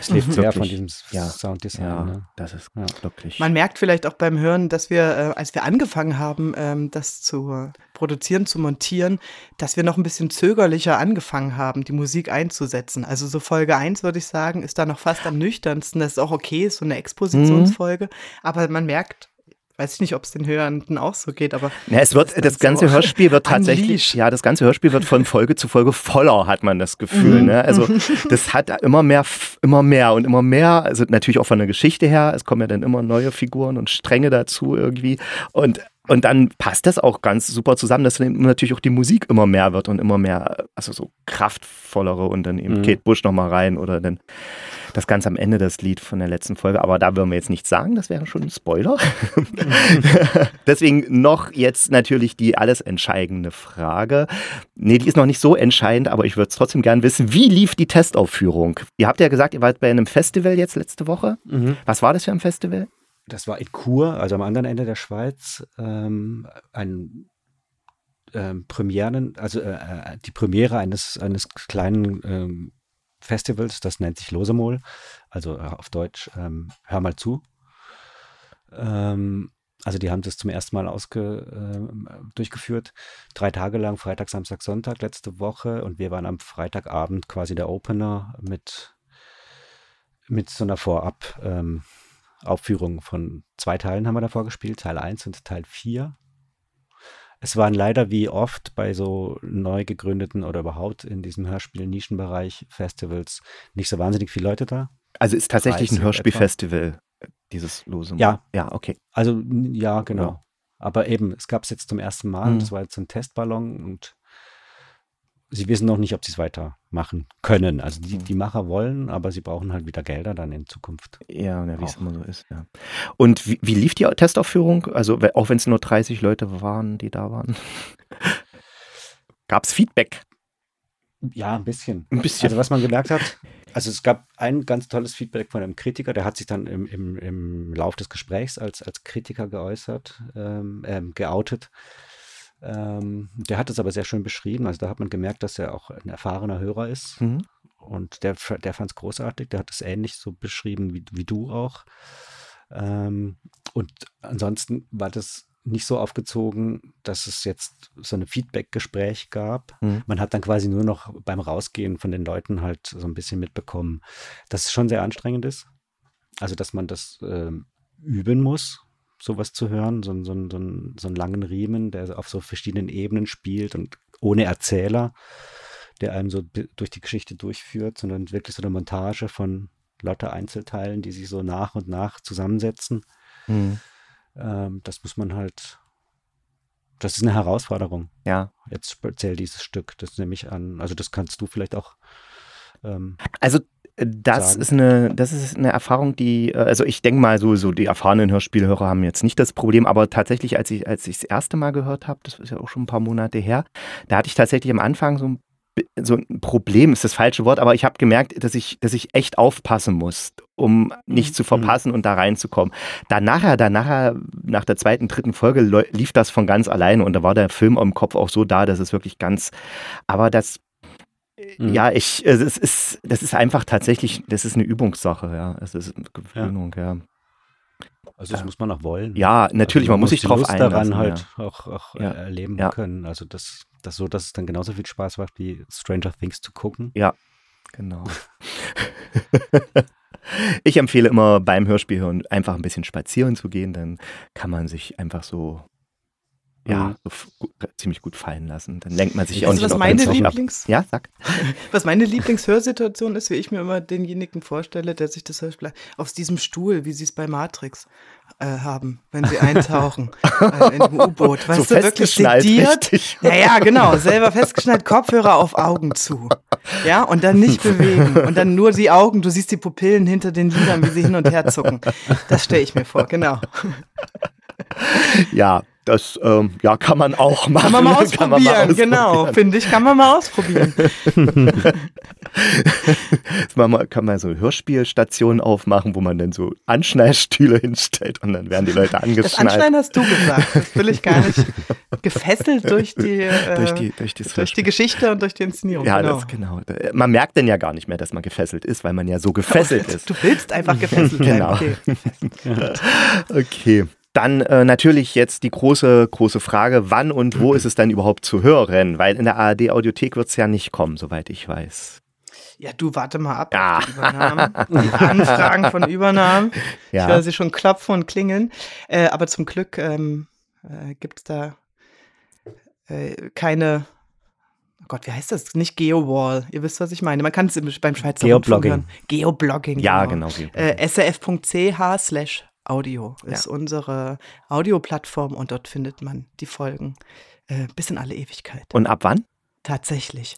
Es lebt Mhm. sehr Wirklich. von diesem Ja. Sounddesign. ja, Ne? das ist Ja. wirklich. Man merkt vielleicht auch beim Hören, dass wir, äh, als wir angefangen haben, ähm, das zu produzieren, zu montieren, dass wir noch ein bisschen zögerlicher angefangen haben, die Musik einzusetzen. Also so Folge 1, würde ich sagen, ist da noch fast am nüchternsten. Das ist auch okay, ist so eine Expositionsfolge. Aber man merkt, weiß ich nicht, ob es den Hörenden auch so geht, aber Ja, es wird, das ganze so Hörspiel wird tatsächlich, unleashed. ja, das ganze Hörspiel wird von Folge zu Folge voller, hat man das Gefühl. Mhm. Ne? Also das hat immer mehr, immer mehr und immer mehr. Also natürlich auch von der Geschichte her. Es kommen ja dann immer neue Figuren und Stränge dazu irgendwie. Und und dann passt das auch ganz super zusammen, dass dann natürlich auch die Musik immer mehr wird und immer mehr, also so kraftvollere und dann eben Mhm. Kate Bush nochmal rein oder dann das ganz am Ende das Lied von der letzten Folge. Aber da würden wir jetzt nichts sagen, das wäre schon ein Spoiler. Deswegen noch jetzt natürlich die alles entscheidende Frage. Nee, die ist noch nicht so entscheidend, aber ich würde es trotzdem gern wissen. Wie lief die Testaufführung? Ihr habt ja gesagt, ihr wart bei einem Festival jetzt letzte Woche. Mhm. Was war das für ein Festival? Das war in Chur, also am anderen Ende der Schweiz, ähm, ein ähm, Premieren, also äh, äh, die Premiere eines, eines kleinen ähm, Festivals, das nennt sich Losemol, also äh, auf Deutsch ähm, Hör mal zu. Ähm, also die haben das zum ersten Mal ausge, ähm, durchgeführt, drei Tage lang, Freitag, Samstag, Sonntag letzte Woche und wir waren am Freitagabend quasi der Opener mit, mit so einer Vorab- ähm, Aufführung von zwei Teilen haben wir davor gespielt, Teil 1 und Teil 4. Es waren leider wie oft bei so neu gegründeten oder überhaupt in diesem Hörspiel-Nischenbereich Festivals nicht so wahnsinnig viele Leute da. Also ist tatsächlich ein 30 Hörspielfestival, dieses Lose. Ja. Ja, okay. Also ja, genau. Ja. Aber eben, es gab es jetzt zum ersten Mal. Mhm. Das war jetzt ein Testballon und sie wissen noch nicht, ob sie es weitermachen können. Also die, Mhm. die Macher wollen, aber sie brauchen halt wieder Gelder dann in Zukunft. Ja, ja wie es immer so ist, ja. Und wie, wie lief die Testaufführung? Also, auch wenn es nur 30 Leute waren, die da waren. Gab es Feedback? Ja, ein bisschen. Ein bisschen. Also was man gemerkt hat, Also es gab ein ganz tolles Feedback von einem Kritiker, der hat sich dann im, im, im Lauf des Gesprächs als, als Kritiker geäußert, ähm, ähm, geoutet. Ähm, der hat es aber sehr schön beschrieben. Also da hat man gemerkt, dass er auch ein erfahrener Hörer ist. Mhm. Und der, der fand es großartig. Der hat es ähnlich so beschrieben wie, wie du auch. Ähm, und ansonsten war das nicht so aufgezogen, dass es jetzt so ein Feedback-Gespräch gab. Mhm. Man hat dann quasi nur noch beim Rausgehen von den Leuten halt so ein bisschen mitbekommen, dass es schon sehr anstrengend ist. Also, dass man das äh, üben muss, sowas zu hören, so, so, so, so einen langen Riemen, der auf so verschiedenen Ebenen spielt und ohne Erzähler, der einem so durch die Geschichte durchführt, sondern wirklich so eine Montage von lauter Einzelteilen, die sich so nach und nach zusammensetzen. Mhm. Ähm, das muss man halt, das ist eine Herausforderung. Ja. Jetzt speziell dieses Stück, das nehme ich an, also das kannst du vielleicht auch. Ähm, also das sagen. ist eine, das ist eine Erfahrung, die, äh, also ich denke mal, so, so die erfahrenen Hörspielhörer haben jetzt nicht das Problem, aber tatsächlich, als ich, als ich das erste Mal gehört habe, das ist ja auch schon ein paar Monate her, da hatte ich tatsächlich am Anfang so ein so ein Problem ist das falsche Wort, aber ich habe gemerkt, dass ich, dass ich echt aufpassen muss, um nicht mhm. zu verpassen und da reinzukommen. Danach, danach, nach der zweiten, dritten Folge lief das von ganz alleine und da war der Film im Kopf auch so da, dass es wirklich ganz, aber das, mhm. ja, ich, es ist, das ist einfach tatsächlich, das ist eine Übungssache, ja, es ist eine Gewöhnung, ja. ja. Also das ja. muss man auch wollen. Ja, natürlich, also man, man, muss sich drauf einlassen. daran halt ja. auch, auch ja. erleben können. Also das das so, dass es dann genauso viel Spaß macht, wie Stranger Things zu gucken. Ja, genau. ich empfehle immer beim Hörspiel hören einfach ein bisschen spazieren zu gehen, dann kann man sich einfach so ja, mhm. so ziemlich gut fallen lassen. Dann lenkt man sich ja auch nicht was meine Lieblings. Ja, sag. Was meine Lieblingshörsituation ist, wie ich mir immer denjenigen vorstelle, der sich das Hörspiel auf diesem Stuhl, wie sie es bei Matrix äh, haben, wenn sie eintauchen äh, in dem U-Boot. Weißt so du, wirklich sediert. Ja, genau, selber festgeschnallt, Kopfhörer auf Augen zu. Ja, und dann nicht bewegen. Und dann nur die Augen, du siehst die Pupillen hinter den Lidern, wie sie hin und her zucken. Das stelle ich mir vor, genau. Ja, das ähm, ja, kann man auch machen. Kann man mal ausprobieren, man mal ausprobieren. genau. Finde ich, kann man mal ausprobieren. man kann man so Hörspielstationen aufmachen, wo man dann so Anschnallstühle hinstellt und dann werden die Leute angeschnallt. Das Anschnallen hast du gesagt. Das will ich gar nicht. Gefesselt durch die, äh, durch die, durch, durch die Geschichte und durch die Inszenierung. Ja, genau. das genau. Man merkt dann ja gar nicht mehr, dass man gefesselt ist, weil man ja so gefesselt ist. Du willst einfach gefesselt sein. Genau. Okay. okay. Dann äh, natürlich jetzt die große, große Frage, wann und wo ist es dann überhaupt zu hören? Weil in der ARD-Audiothek wird es ja nicht kommen, soweit ich weiß. Ja, du warte mal ab. Ja. Die, Übernahmen, die Anfragen von Übernahmen. Ja. Ich höre sie schon klopfen und klingeln. Äh, aber zum Glück ähm, äh, gibt es da äh, keine, oh Gott, wie heißt das? Nicht Geowall. Ihr wisst, was ich meine. Man kann es beim Schweizer Geoblogging. Geoblogging. Ja, genau. genau. Äh, srf.ch slash Audio ist ja. unsere Audioplattform und dort findet man die Folgen äh, bis in alle Ewigkeit. Und ab wann? Tatsächlich.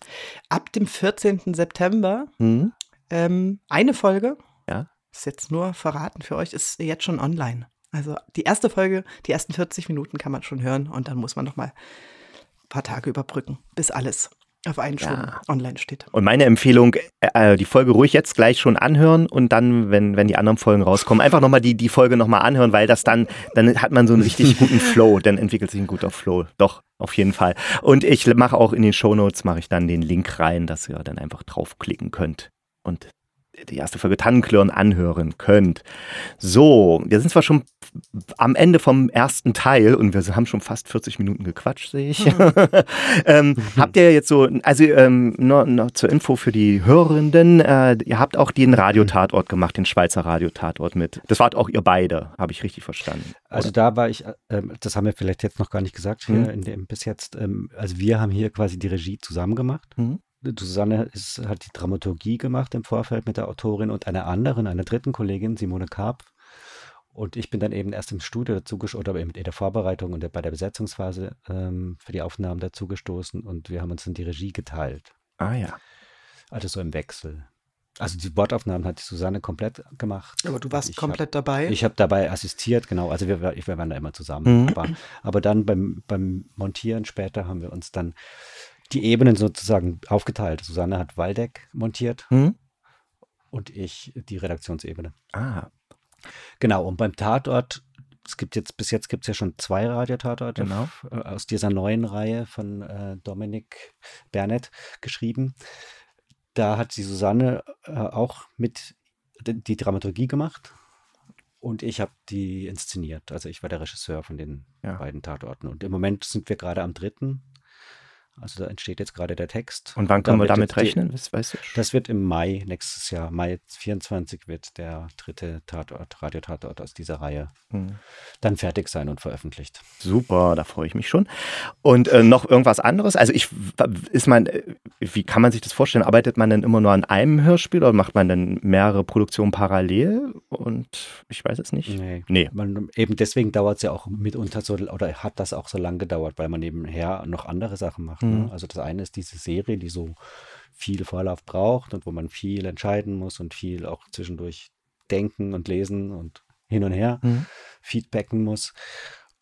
Ab dem 14. September mhm. ähm, eine Folge. Ja. Ist jetzt nur verraten für euch, ist jetzt schon online. Also die erste Folge, die ersten 40 Minuten kann man schon hören und dann muss man noch mal ein paar Tage überbrücken, bis alles auf einen Schwung ja. online steht. Und meine Empfehlung, äh, äh, die Folge ruhig jetzt gleich schon anhören und dann, wenn, wenn die anderen Folgen rauskommen, einfach nochmal die, die Folge nochmal anhören, weil das dann, dann hat man so einen richtig guten Flow, dann entwickelt sich ein guter Flow. Doch, auf jeden Fall. Und ich mache auch in den Shownotes, mache ich dann den Link rein, dass ihr dann einfach draufklicken könnt und die erste Folge Tannenklirren anhören könnt. So, wir sind zwar schon am Ende vom ersten Teil und wir haben schon fast 40 Minuten gequatscht, sehe ich. ähm, habt ihr jetzt so, also ähm, noch, noch, zur Info für die Hörenden, äh, ihr habt auch den Radiotatort gemacht, den Schweizer Radiotatort mit. Das wart auch ihr beide, habe ich richtig verstanden. Also da war ich, äh, das haben wir vielleicht jetzt noch gar nicht gesagt hier mhm. in dem, bis jetzt, ähm, also wir haben hier quasi die Regie zusammen gemacht. Mhm. Susanne ist, hat die Dramaturgie gemacht im Vorfeld mit der Autorin und einer anderen, einer dritten Kollegin, Simone Karp. Und ich bin dann eben erst im Studio dazu oder in der Vorbereitung und bei der Besetzungsphase ähm, für die Aufnahmen dazugestoßen und wir haben uns dann die Regie geteilt. Ah ja. Also so im Wechsel. Also die Wortaufnahmen hat die Susanne komplett gemacht. Aber du warst komplett hab, dabei? Ich habe dabei assistiert, genau. Also wir, wir waren da immer zusammen. Mhm. Aber, aber dann beim, beim Montieren später haben wir uns dann die Ebenen sozusagen aufgeteilt. Susanne hat Waldeck montiert mhm. und ich die Redaktionsebene. Ah. Genau, und beim Tatort, es gibt jetzt, bis jetzt gibt es ja schon zwei Radiotatorte Genau. äh, aus dieser neuen Reihe von äh, Dominik Bernett geschrieben. Da hat die Susanne äh, auch mit die Dramaturgie gemacht und ich habe die inszeniert. Also ich war der Regisseur von den Ja. beiden Tatorten. Und im Moment sind wir gerade am dritten. Also da entsteht jetzt gerade der Text. Und wann können Da wir damit rechnen? Weißt, weißt du? Das wird im Mai nächstes Jahr, Mai 24 wird der dritte Tatort, Radiotatort aus dieser Reihe Hm. dann fertig sein und veröffentlicht. Super, da freue ich mich schon. Und äh, noch irgendwas anderes? Also ich ist man, äh, wie kann man sich das vorstellen? Arbeitet man denn immer nur an einem Hörspiel oder macht man dann mehrere Produktionen parallel? Und ich weiß es nicht. Nee. Nee. Man, eben deswegen dauert es ja auch mitunter so, oder hat das auch so lange gedauert, weil man nebenher noch andere Sachen macht. Mhm. Ne? Also das eine ist diese Serie, die so viel Vorlauf braucht und wo man viel entscheiden muss und viel auch zwischendurch denken und lesen und hin und her Mhm. feedbacken muss.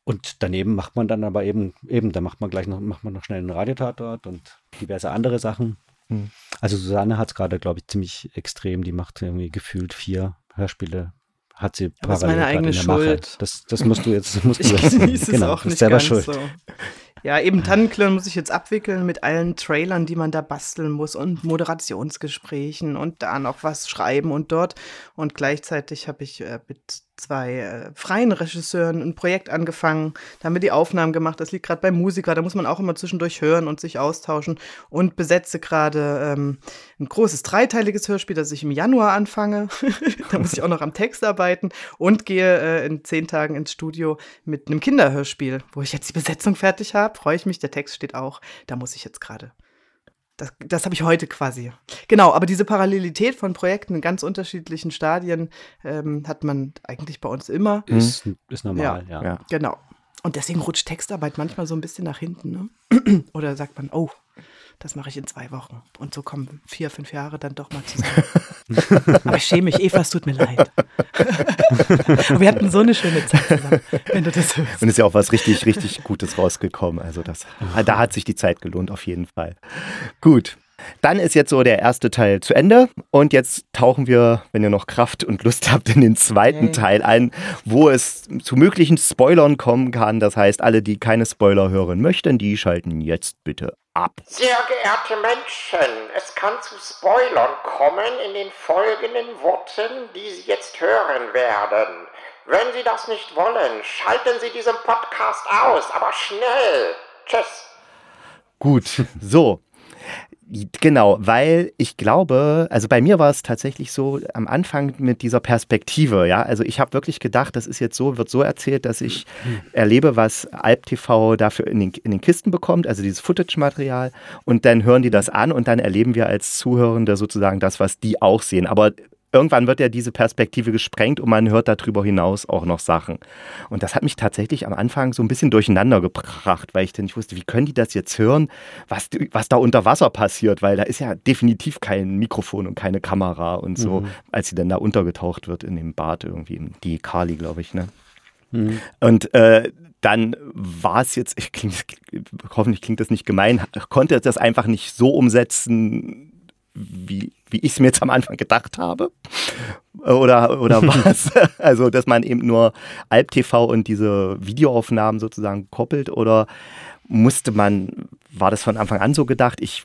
Und daneben macht man dann aber eben, eben, da macht man gleich noch, macht man noch schnell einen Radiotatort und diverse andere Sachen. Mhm. Also Susanne hat es gerade, glaube ich, ziemlich extrem. Die macht irgendwie gefühlt vier Hörspiele. Hat sie Aber das ist parallel meine eigene in der Mache. Schuld. Das, das musst du jetzt, das musst du Ich jetzt genau, es auch nicht selber schuld. so. Ja, eben Tannenklirren muss ich jetzt abwickeln mit allen Trailern, die man da basteln muss und Moderationsgesprächen und da noch was schreiben und dort. Und gleichzeitig habe ich äh, mit zwei äh, freien Regisseuren ein Projekt angefangen. Da haben wir die Aufnahmen gemacht. Das liegt gerade beim Musiker. Da muss man auch immer zwischendurch hören und sich austauschen. Und besetze gerade ähm, ein großes dreiteiliges Hörspiel, das ich im Januar anfange. da muss ich auch noch am Text arbeiten und gehe äh, in zehn Tagen ins Studio mit einem Kinderhörspiel, wo ich jetzt die Besetzung fertig habe. Freue ich mich. Der Text steht auch. Da muss ich jetzt gerade das, das habe ich heute quasi. Genau, aber diese Parallelität von Projekten in ganz unterschiedlichen Stadien ähm, hat man eigentlich bei uns immer. Ist, ist normal, ja. Ja. Genau. Und deswegen rutscht Textarbeit manchmal so ein bisschen nach hinten. Ne? Oder sagt man, oh, das mache ich in zwei Wochen. Und so kommen vier, fünf Jahre dann doch mal zusammen. Aber ich schäme mich, Eva, es tut mir leid. Wir hatten so eine schöne Zeit zusammen, wenn du das hörst. Und ist ja auch was richtig, richtig Gutes rausgekommen. Also das, da hat sich die Zeit gelohnt, auf jeden Fall. Gut. Dann ist jetzt so der erste Teil zu Ende und jetzt tauchen wir, wenn ihr noch Kraft und Lust habt, in den zweiten Okay. Teil ein, wo es zu möglichen Spoilern kommen kann. Das heißt, alle, die keine Spoiler hören möchten, die schalten jetzt bitte ab. Sehr geehrte Menschen, es kann zu Spoilern kommen in den folgenden Worten, die Sie jetzt hören werden. Wenn Sie das nicht wollen, schalten Sie diesen Podcast aus, aber schnell. Tschüss. Gut, so. Genau, weil ich glaube, also bei mir war es tatsächlich so am Anfang mit dieser Perspektive, ja. Also ich habe wirklich gedacht, das ist jetzt so, wird so erzählt, dass ich erlebe, was Alp TV dafür in den, in den Kisten bekommt, also dieses Footage-Material. Und dann hören die das an und dann erleben wir als Zuhörende sozusagen das, was die auch sehen. Aber irgendwann wird ja diese Perspektive gesprengt und man hört darüber hinaus auch noch Sachen. Und das hat mich tatsächlich am Anfang so ein bisschen durcheinander gebracht, weil ich dann nicht wusste, wie können die das jetzt hören, was, was da unter Wasser passiert, weil da ist ja definitiv kein Mikrofon und keine Kamera und so, als sie dann da untergetaucht wird in dem Bad irgendwie, die Kali, glaube ich, ne? Und äh, dann war es jetzt, ich klingt, hoffentlich klingt das nicht gemein, konnte das einfach nicht so umsetzen, wie, wie ich es mir jetzt am Anfang gedacht habe. Oder, oder was? Also, dass man eben nur Alp TV und diese Videoaufnahmen sozusagen koppelt oder musste man, war das von Anfang an so gedacht? Ich,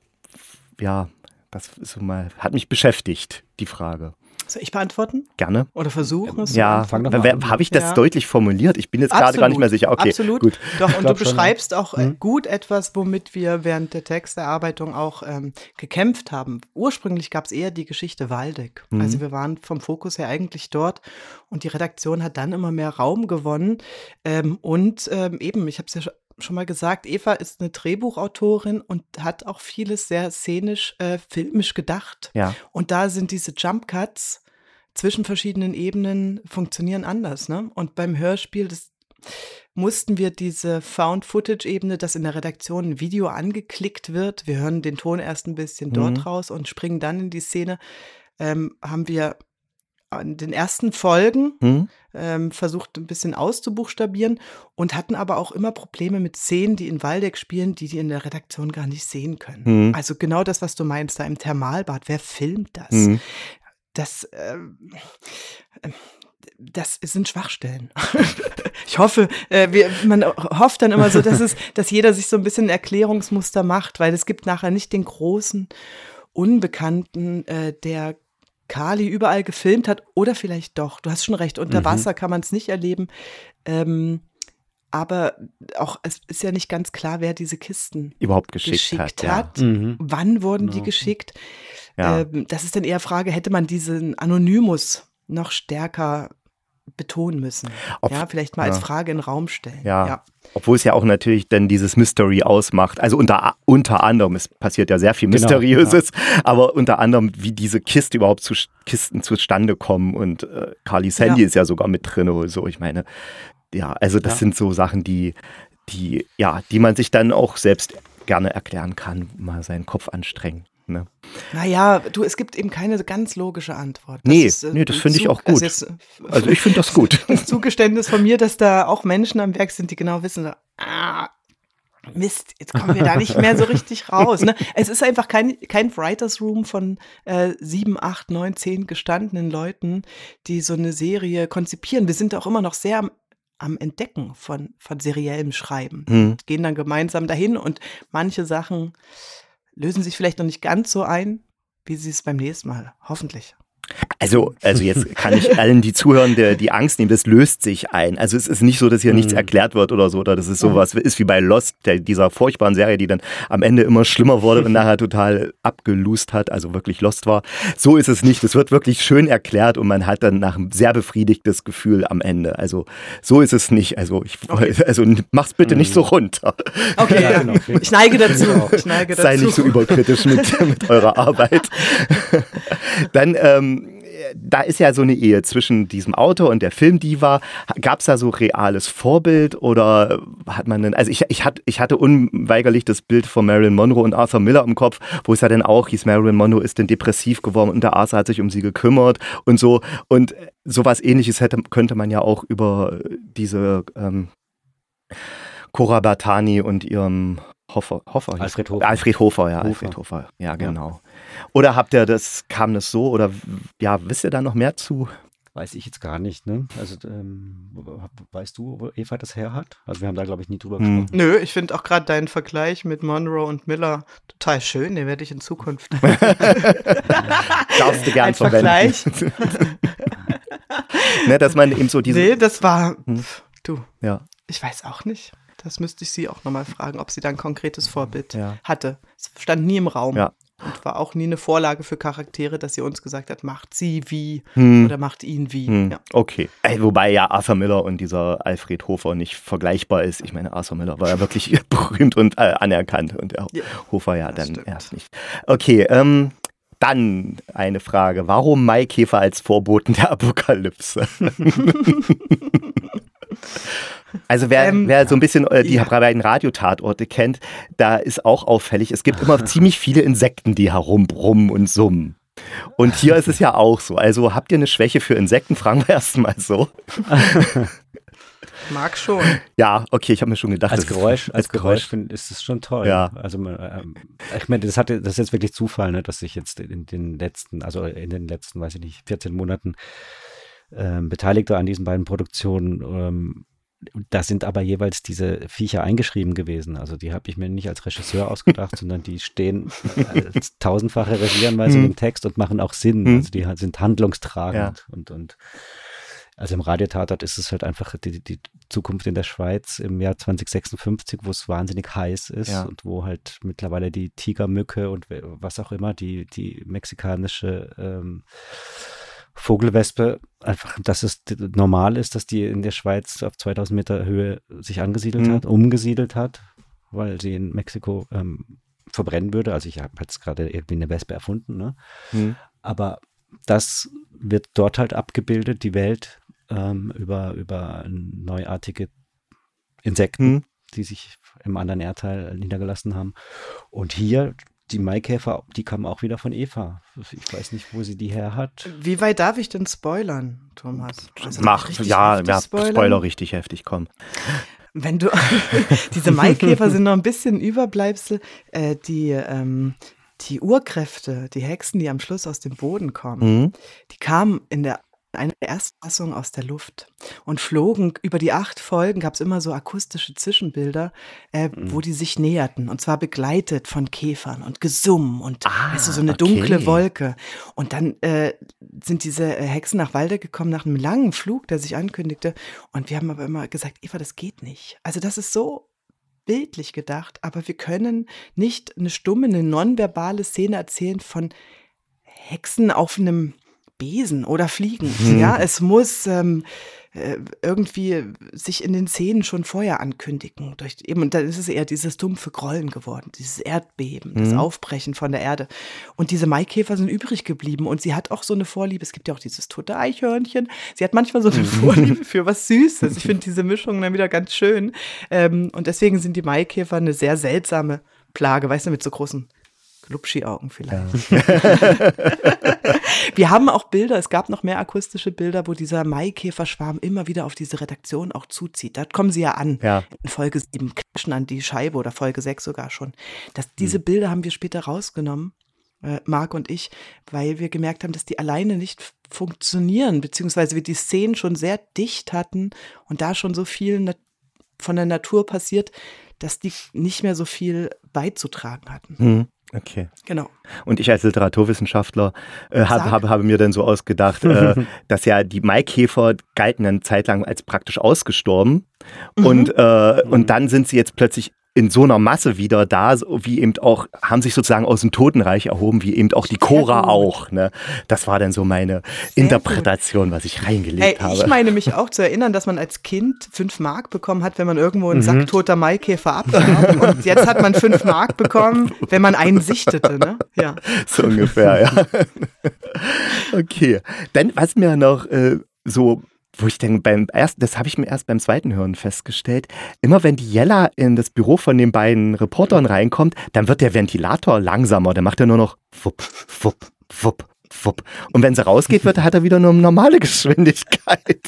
ja, das ist so mal, hat mich beschäftigt, die Frage. Soll ich beantworten? Gerne. Oder versuchen es? Ja, habe ich das Ja. deutlich formuliert? Ich bin jetzt gerade gar nicht mehr sicher. Okay, absolut. gut. Doch, und du schon, beschreibst auch äh, gut etwas, womit wir während der Texterarbeitung auch ähm, gekämpft haben. Ursprünglich gab es eher die Geschichte Waldeck. Mhm. Also wir waren vom Fokus her eigentlich dort und die Redaktion hat dann immer mehr Raum gewonnen. Ähm, und ähm, eben, ich habe es ja sch- schon mal gesagt, Eva ist eine Drehbuchautorin und hat auch vieles sehr szenisch, äh, filmisch gedacht. Ja. Und da sind diese Jump Cuts zwischen verschiedenen Ebenen funktionieren anders. Ne? Und beim Hörspiel, das mussten wir diese Found-Footage-Ebene, dass in der Redaktion ein Video angeklickt wird. Wir hören den Ton erst ein bisschen dort Mhm. raus und springen dann in die Szene. Ähm, haben wir an den ersten Folgen Hm? ähm, versucht ein bisschen auszubuchstabieren und hatten aber auch immer Probleme mit Szenen, die in Waldeck spielen, die die in der Redaktion gar nicht sehen können. Mhm. Also genau das, was du meinst, da im Thermalbad. Wer filmt das? Mhm. das, äh, das sind Schwachstellen. ich hoffe, äh, wir, man hofft dann immer so, dass es, dass jeder sich so ein bisschen Erklärungsmuster macht, weil es gibt nachher nicht den großen Unbekannten, äh, der Kali überall gefilmt hat oder vielleicht doch. Du hast schon recht, unter mhm. Wasser kann man es nicht erleben. Ähm, aber auch es ist ja nicht ganz klar, wer diese Kisten überhaupt geschickt, geschickt hat. hat. Ja. Mhm. Wann wurden genau. die geschickt? Ja. Ähm, das ist dann eher Frage, hätte man diesen Anonymus noch stärker betonen müssen. Ob, ja, vielleicht mal ja. als Frage in den Raum stellen. Ja. ja. Obwohl es ja auch natürlich dann dieses Mystery ausmacht. Also unter, unter anderem, es passiert ja sehr viel genau, Mysteriöses, genau, ja. aber unter anderem, wie diese Kiste überhaupt zu Kisten zustande kommen. Und äh, Carly's Handy ist ja sogar mit drin oder so. Ich meine, ja, also das sind so Sachen, die, die, ja, die man sich dann auch selbst gerne erklären kann, mal seinen Kopf anstrengen. Ne? Naja, du, es gibt eben keine ganz logische Antwort. Das nee, ist, äh, nee, das finde ich auch gut. Also, jetzt, also ich finde das gut. Das Zugeständnis von mir, dass da auch Menschen am Werk sind, die genau wissen, ah, Mist, jetzt kommen wir da nicht mehr so richtig raus. Ne? Es ist einfach kein, kein Writers Room von äh, sieben, acht, neun, zehn gestandenen Leuten, die so eine Serie konzipieren. Wir sind auch immer noch sehr am, am Entdecken von, von seriellem Schreiben. Mhm. Gehen dann gemeinsam dahin und manche Sachen lösen sich vielleicht noch nicht ganz so ein, wie sie es beim nächsten Mal, hoffentlich. Also, also jetzt kann ich allen, die zuhören, der, die Angst nehmen, das löst sich ein. Also es ist nicht so, dass hier nichts mhm. erklärt wird oder so, oder das ist sowas, ist wie bei Lost, der, dieser furchtbaren Serie, die dann am Ende immer schlimmer wurde und nachher total abgelust hat, also wirklich Lost war. So ist es nicht. Es wird wirklich schön erklärt und man hat dann nach ein sehr befriedigtes Gefühl am Ende. Also so ist es nicht. Also ich okay. also mach's bitte nicht so mhm. runter. Okay, ja, genau. ich neige dazu. Ich neige dazu. Sei nicht so überkritisch mit, mit eurer Arbeit. Dann ähm, da ist ja so eine Ehe zwischen diesem Autor und der Filmdiva. Gab es da so reales Vorbild oder hat man denn, also ich, ich, hat, ich hatte unweigerlich das Bild von Marilyn Monroe und Arthur Miller im Kopf, wo es ja dann auch hieß, Marilyn Monroe ist denn depressiv geworden und der Arthur hat sich um sie gekümmert und so. Und sowas ähnliches hätte, könnte man ja auch über diese ähm, Cora Batani und ihrem Hofer, Hofer Alfred Hofer. Alfred Hofer, ja, Hofer. Alfred Hofer. Ja, genau. Ja. Oder habt ihr das, kam das so oder ja, wisst ihr da noch mehr zu? Weiß ich jetzt gar nicht, ne? Also, ähm, weißt du, wo Eva das her hat? Also, wir haben da, glaube ich, nie drüber hm. gesprochen. Nö, ich finde auch gerade deinen Vergleich mit Monroe und Miller total schön. Den werde ich in Zukunft. Darfst du gern Ein verwenden. Vergleich. ne, dass man eben so diese. Nee, das war. Hm. Du. Ja. Ich weiß auch nicht. Das müsste ich sie auch nochmal fragen, ob sie da ein konkretes Vorbild ja. hatte. Es stand nie im Raum. Ja. Und war auch nie eine Vorlage für Charaktere, dass sie uns gesagt hat, macht sie wie hm. oder macht ihn wie. Hm. Ja. Okay. Wobei ja Arthur Miller und dieser Alfred Hofer nicht vergleichbar ist. Ich meine, Arthur Miller war ja wirklich berühmt und äh, anerkannt und der ja. Hofer ja dann stimmt. erst nicht. Okay, ähm, dann eine Frage. Warum Maikäfer als Vorboten der Apokalypse? Also wer, ähm, wer so ein bisschen äh, die ja. beiden Radiotatorte kennt, da ist auch auffällig, es gibt immer ziemlich viele Insekten, die herumbrummen und summen. Und hier ist es ja auch so. Also habt ihr eine Schwäche für Insekten? Fragen wir erst mal so. Mag schon. Ja, okay, ich habe mir schon gedacht. Als Geräusch, als Geräusch, Geräusch ist es schon toll. Ja. Also ähm, ich meine, das hatte, das ist jetzt wirklich Zufall, ne, dass ich jetzt in den letzten, also in den letzten, weiß ich nicht, 14 Monaten ähm, Beteiligter an diesen beiden Produktionen ähm, da sind aber jeweils diese Viecher eingeschrieben gewesen. Also die habe ich mir nicht als Regisseur ausgedacht, sondern die stehen als tausendfache Regieranweise hm. im Text und machen auch Sinn. Hm. Also die sind handlungstragend ja. und, und also im Radiotatort ist es halt einfach die, die Zukunft in der Schweiz im Jahr 2056, wo es wahnsinnig heiß ist ja. und wo halt mittlerweile die Tigermücke und was auch immer, die, die mexikanische ähm, Vogelwespe einfach, dass es normal ist, dass die in der Schweiz auf 2000 Meter Höhe sich angesiedelt mhm. hat, umgesiedelt hat, weil sie in Mexiko ähm, verbrennen würde. Also ich habe jetzt gerade irgendwie eine Wespe erfunden, ne? Mhm. Aber das wird dort halt abgebildet, die Welt ähm, über, über neuartige Insekten, mhm. die sich im anderen Erdteil niedergelassen haben. Und hier die Maikäfer, die kamen auch wieder von Eva. Ich weiß nicht, wo sie die her hat. Wie weit darf ich denn spoilern, Thomas? Also Mach, ja, ja spoilern? Spoiler richtig heftig, komm. Wenn du, diese Maikäfer sind noch ein bisschen Überbleibsel, äh, die, ähm, die Urkräfte, die Hexen, die am Schluss aus dem Boden kommen, Mhm. die kamen in der einer der Erstfassung aus der Luft und flogen über die acht Folgen, gab es immer so akustische Zwischenbilder, äh, Mhm. wo die sich näherten und zwar begleitet von Käfern und Gesumm und Ah, weißt du, so eine okay. dunkle Wolke. Und dann äh, sind diese äh, Hexen nach Walde gekommen nach einem langen Flug, der sich ankündigte. Und wir haben aber immer gesagt, Eva, das geht nicht. Also das ist so bildlich gedacht, aber wir können nicht eine stumme, eine nonverbale Szene erzählen von Hexen auf einem Besen oder Fliegen. Mhm. Ja, es muss ähm, äh, irgendwie sich in den Szenen schon vorher ankündigen. Durch, eben, und dann ist es eher dieses dumpfe Grollen geworden, dieses Erdbeben, das Mhm. Aufbrechen von der Erde. Und diese Maikäfer sind übrig geblieben und sie hat auch so eine Vorliebe. Es gibt ja auch dieses tote Eichhörnchen. Sie hat manchmal so eine Vorliebe für was Süßes. Ich finde diese Mischung dann wieder ganz schön. Ähm, und deswegen sind die Maikäfer eine sehr seltsame Plage, weißt du, mit so großen Glubschi-Augen vielleicht. Wir haben auch Bilder, es gab noch mehr akustische Bilder, wo dieser Maikäferschwarm immer wieder auf diese Redaktion auch zuzieht. Da kommen sie ja an. Ja. In Folge 7 klatschen an die Scheibe oder Folge 6 sogar schon. Das, diese Bilder haben wir später rausgenommen, äh, Marc und ich, weil wir gemerkt haben, dass die alleine nicht funktionieren, beziehungsweise wir die Szenen schon sehr dicht hatten und da schon so viel von der Natur passiert, dass die nicht mehr so viel beizutragen hatten. Mhm. Okay. Genau. Und ich als Literaturwissenschaftler äh, habe, Sag. habe, habe mir dann so ausgedacht, äh, dass ja die Maikäfer galten eine Zeit lang als praktisch ausgestorben. Mhm. Und, äh, und dann sind sie jetzt plötzlich in so einer Masse wieder da, wie eben auch, haben sich sozusagen aus dem Totenreich erhoben, wie eben auch die Cora gut. auch. Ne? Das war dann so meine Interpretation, was ich reingelegt Ey, habe. ich meine mich auch zu erinnern, dass man als Kind fünf Mark bekommen hat, wenn man irgendwo einen Sack toter Maikäfer abgab. Und jetzt hat man fünf Mark bekommen, wenn man einen sichtete. Ne? Ja. So ungefähr, ja. okay. Dann, was mir noch äh, so, wo ich denke, beim ersten, das habe ich mir erst beim zweiten Hören festgestellt, immer wenn die Jella in das Büro von den beiden Reportern reinkommt, dann wird der Ventilator langsamer. Der macht er nur noch wupp, wupp, wupp, wupp. Und wenn sie rausgeht, wird, hat er wieder nur eine normale Geschwindigkeit.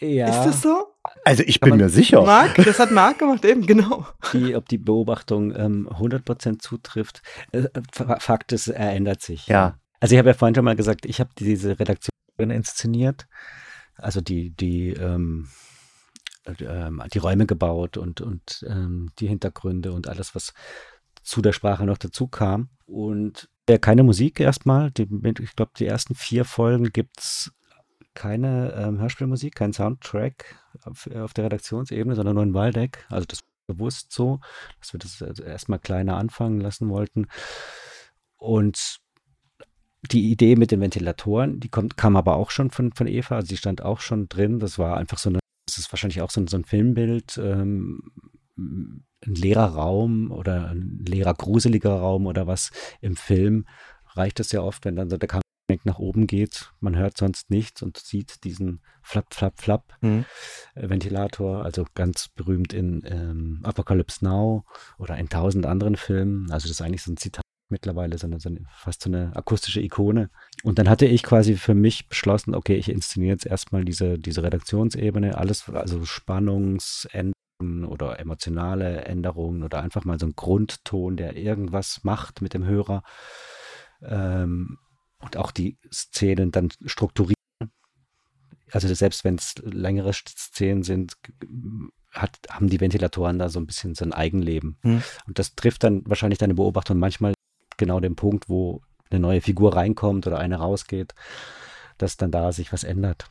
Ja, Ist das so? Also ich Kann bin mir sicher. Marc? Das hat Marc gemacht, eben, genau. die, ob die Beobachtung ähm, 100% zutrifft. Äh, Fa- Fakt ist, er ändert sich. Ja. Also ich habe ja vorhin schon mal gesagt, ich habe diese Redaktion inszeniert, also die, die, ähm, äh, ähm, die Räume gebaut und, und ähm, die Hintergründe und alles, was zu der Sprache noch dazu kam. Und äh, keine Musik erstmal. Ich glaube, die ersten vier Folgen gibt es keine ähm, Hörspielmusik, kein Soundtrack auf, auf der Redaktionsebene, sondern nur ein Waldeck. Also das bewusst so, dass wir das also erstmal kleiner anfangen lassen wollten. Und die Idee mit den Ventilatoren, die kommt, kam aber auch schon von, von Eva, also die stand auch schon drin. Das war einfach so eine, das ist wahrscheinlich auch so ein, so ein Filmbild, ähm, ein leerer Raum oder ein leerer, gruseliger Raum oder was. Im Film reicht es ja oft, wenn dann so der Kamera nach oben geht, man hört sonst nichts und sieht diesen Flap, Flap, Flap Mhm. äh, Ventilator, also ganz berühmt in ähm, Apocalypse Now oder in tausend anderen Filmen. Also das ist eigentlich so ein Zitat mittlerweile, so eine, so eine, fast so eine akustische Ikone. Und dann hatte ich quasi für mich beschlossen, okay, ich inszeniere jetzt erstmal diese, diese Redaktionsebene, alles, also Spannungsänderungen oder emotionale Änderungen oder einfach mal so ein Grundton, der irgendwas macht mit dem Hörer. Ähm, und auch die Szenen dann strukturieren. Also selbst wenn es längere Szenen sind, hat, haben die Ventilatoren da so ein bisschen so ein Eigenleben. Hm. Und das trifft dann wahrscheinlich deine Beobachtung manchmal genau den Punkt, wo eine neue Figur reinkommt oder eine rausgeht, dass dann da sich was ändert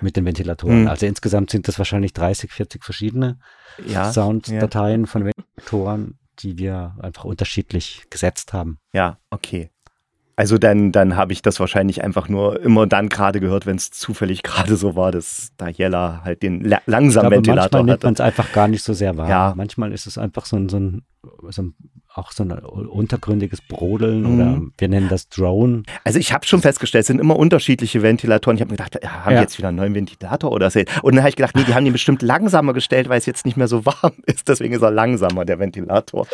mit den Ventilatoren. Hm. Also insgesamt sind das wahrscheinlich 30, 40 verschiedene Ja, Sounddateien von Ventilatoren, die wir einfach unterschiedlich gesetzt haben. Ja, okay. Also dann, dann habe ich das wahrscheinlich einfach nur immer dann gerade gehört, wenn es zufällig gerade so war, dass da Jella halt den la langsamen Ventilator manchmal nimmt hatte. man es einfach gar nicht so sehr wahr. Ja. Manchmal ist es einfach so ein, so ein, so ein auch so ein untergründiges Brodeln Mhm. oder wir nennen das Drone. Also ich habe schon festgestellt, es sind immer unterschiedliche Ventilatoren. Ich habe mir gedacht, ja, haben die Ja. jetzt wieder einen neuen Ventilator oder so? Und dann habe ich gedacht, nee, die haben den bestimmt langsamer gestellt, weil es jetzt nicht mehr so warm ist. Deswegen ist er langsamer, der Ventilator.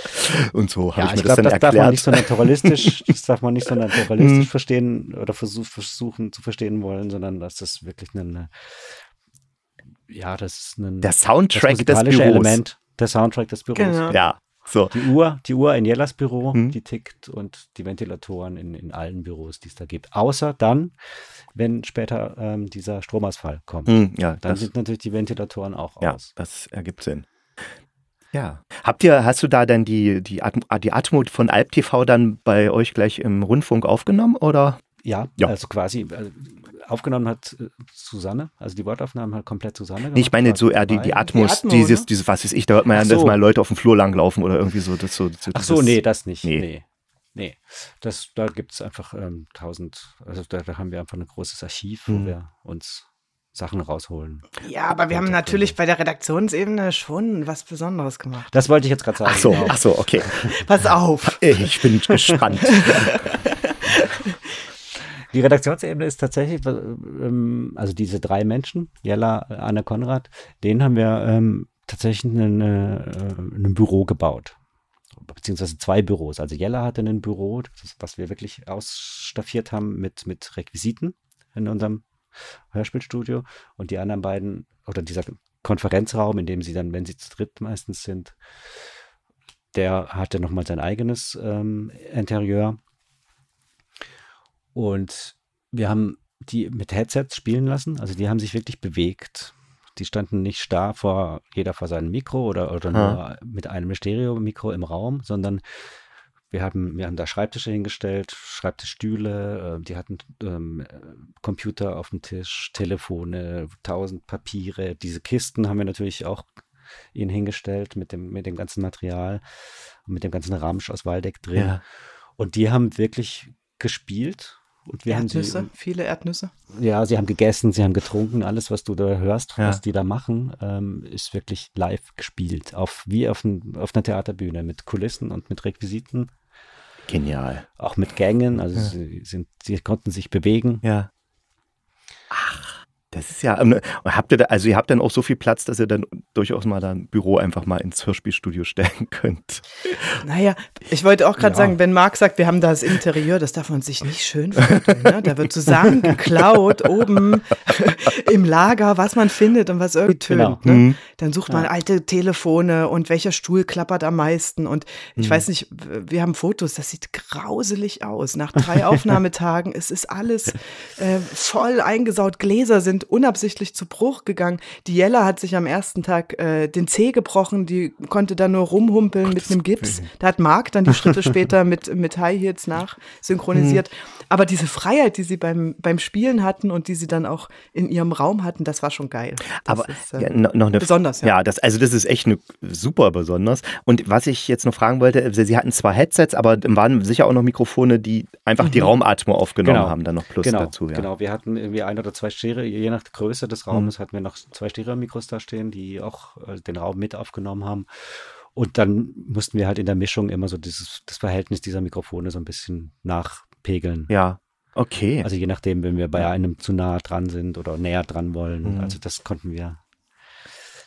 Und so habe Ja, ich ich mir das dann das darf man erklärt. nicht so naturalistisch, das darf man nicht so naturalistisch Mhm. verstehen oder versuch, versuchen zu verstehen wollen, sondern dass das wirklich eine, ja, das ist ein der das Soundtrack des Büros. Element, der Soundtrack des Büros. Genau. Ja, So. Die Uhr, die Uhr in Jellas Büro, Hm. die tickt und die Ventilatoren in, in allen Büros, die es da gibt. Außer dann, wenn später ähm, dieser Stromausfall kommt. Hm, ja, Dann sind natürlich die Ventilatoren auch ja, aus. das ergibt Sinn. Ja. Habt ihr, hast du da dann die, die, Atmo, die Atmo von Alp TV dann bei euch gleich im Rundfunk aufgenommen oder? Ja, Ja. also quasi äh, aufgenommen hat äh, Susanne, also die Wortaufnahmen hat komplett Susanne Nee, ich gemacht, meine so eher die, die Atmos, Atmo, dieses, ne? dieses, was weiß ich, da hört man ja, Ach dass so. mal Leute auf dem Flur langlaufen oder irgendwie so. Das so, so Ach so, nee, das nicht. Nee. Nee. Nee. Das, da gibt es einfach ähm, tausend, also da, da haben wir einfach ein großes Archiv, wo Mhm. wir uns Sachen rausholen. Ja, aber wir haben natürlich bei der Redaktionsebene schon was Besonderes gemacht. Das wollte ich jetzt gerade sagen. Ach so, genau. ach so, okay. Pass auf. Ich bin gespannt. Die Redaktionsebene ist tatsächlich, äh, ähm, also diese drei Menschen, Jella, Anne Konrad, denen haben wir ähm, tatsächlich ein, äh, ein Büro gebaut. Beziehungsweise zwei Büros. Also Jella hatte ein Büro, das, was wir wirklich ausstaffiert haben mit, mit Requisiten in unserem Hörspielstudio. Und die anderen beiden, oder dieser Konferenzraum, in dem sie dann, wenn sie zu dritt meistens sind, der hatte nochmal sein eigenes ähm, Interieur. Und wir haben die mit Headsets spielen lassen. Also die haben sich wirklich bewegt. Die standen nicht starr vor jeder vor seinem Mikro oder, oder nur mit einem Stereo-Mikro im Raum, sondern wir haben, wir haben da Schreibtische hingestellt, Schreibtischstühle, äh, die hatten ähm, äh, Computer auf dem Tisch, Telefone, tausend Papiere. Diese Kisten haben wir natürlich auch ihnen hingestellt mit dem, mit dem ganzen Material, mit dem ganzen Ramsch aus Waldeck drin. Ja. Und die haben wirklich gespielt. Und wir haben Erdnüsse, sie, viele Erdnüsse. ja, sie haben gegessen, sie haben getrunken, alles, was du da hörst, Ja. was die da machen, ähm, ist wirklich live gespielt. Auf, wie auf, ein, auf einer Theaterbühne mit Kulissen und mit Requisiten, Genial. auch mit Gängen. Also sie, sind, sie konnten sich bewegen. Ja. Ach, das ist ja. ähm, Habt ihr da, also ihr habt dann auch so viel Platz, dass ihr dann durchaus mal da ein Büro einfach mal ins Hörspielstudio stellen könnt. Naja, ich wollte auch gerade Ja. sagen, wenn Marc sagt, wir haben da das Interieur, das darf man sich nicht schön vorstellen. Ne? Da wird zusammen geklaut oben im Lager, was man findet und was irgendwie tönt. Genau. Ne? Mhm. Dann sucht man alte Telefone und welcher Stuhl klappert am meisten. Und ich weiß nicht, wir haben Fotos, das sieht grauselig aus. Nach drei Aufnahmetagen, es ist alles äh, voll eingesaut. Gläser sind unabsichtlich zu Bruch gegangen. Die Jella hat sich am ersten Tag äh, den Zeh gebrochen, die konnte da nur rumhumpeln mit einem Gips. Da hat Marc dann die Schritte später mit, mit High Heels nach synchronisiert. Aber diese Freiheit, die sie beim, beim Spielen hatten und die sie dann auch in ihrem Raum hatten, das war schon geil. Das Aber ist, äh, ja, no- noch eine besonders, ja. Ja, das, also das ist echt eine, super besonders. Und was ich jetzt noch fragen wollte, sie sie hatten zwar Headsets, aber waren sicher auch noch Mikrofone, die einfach die Raumatmo aufgenommen haben, dann noch plus genau, dazu. Ja. Genau, wir hatten irgendwie ein oder zwei Stereo, je nach Größe des Raumes hatten wir noch zwei Stereo-Mikros da stehen, die auch äh, den Raum mit aufgenommen haben. Und dann mussten wir halt in der Mischung immer so dieses, das Verhältnis dieser Mikrofone so ein bisschen nachpegeln. Ja, okay. Also je nachdem, wenn wir bei einem zu nah dran sind oder näher dran wollen. Mhm. Also das konnten wir,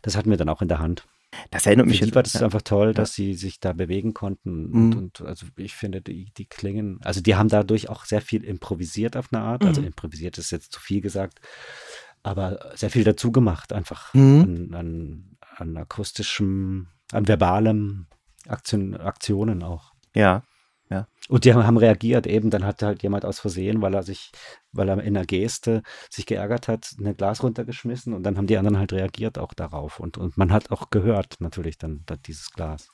das hatten wir dann auch in der Hand. Das erinnert Für mich die jetzt. war das ja. einfach toll, dass sie sich da bewegen konnten. Mhm. Und, und also ich finde, die, die klingen, also die haben dadurch auch sehr viel improvisiert auf eine Art. Mhm. Also improvisiert ist jetzt zu viel gesagt, aber sehr viel dazu gemacht, einfach Mhm. an, an, an akustischem, an verbalem Aktion, Aktionen auch. Ja. Und die haben, reagiert, eben, dann hat halt jemand aus Versehen, weil er sich, weil er in einer Geste sich geärgert hat, ein Glas runtergeschmissen und dann haben die anderen halt reagiert auch darauf. Und, und man hat auch gehört, natürlich, dann dieses Glas.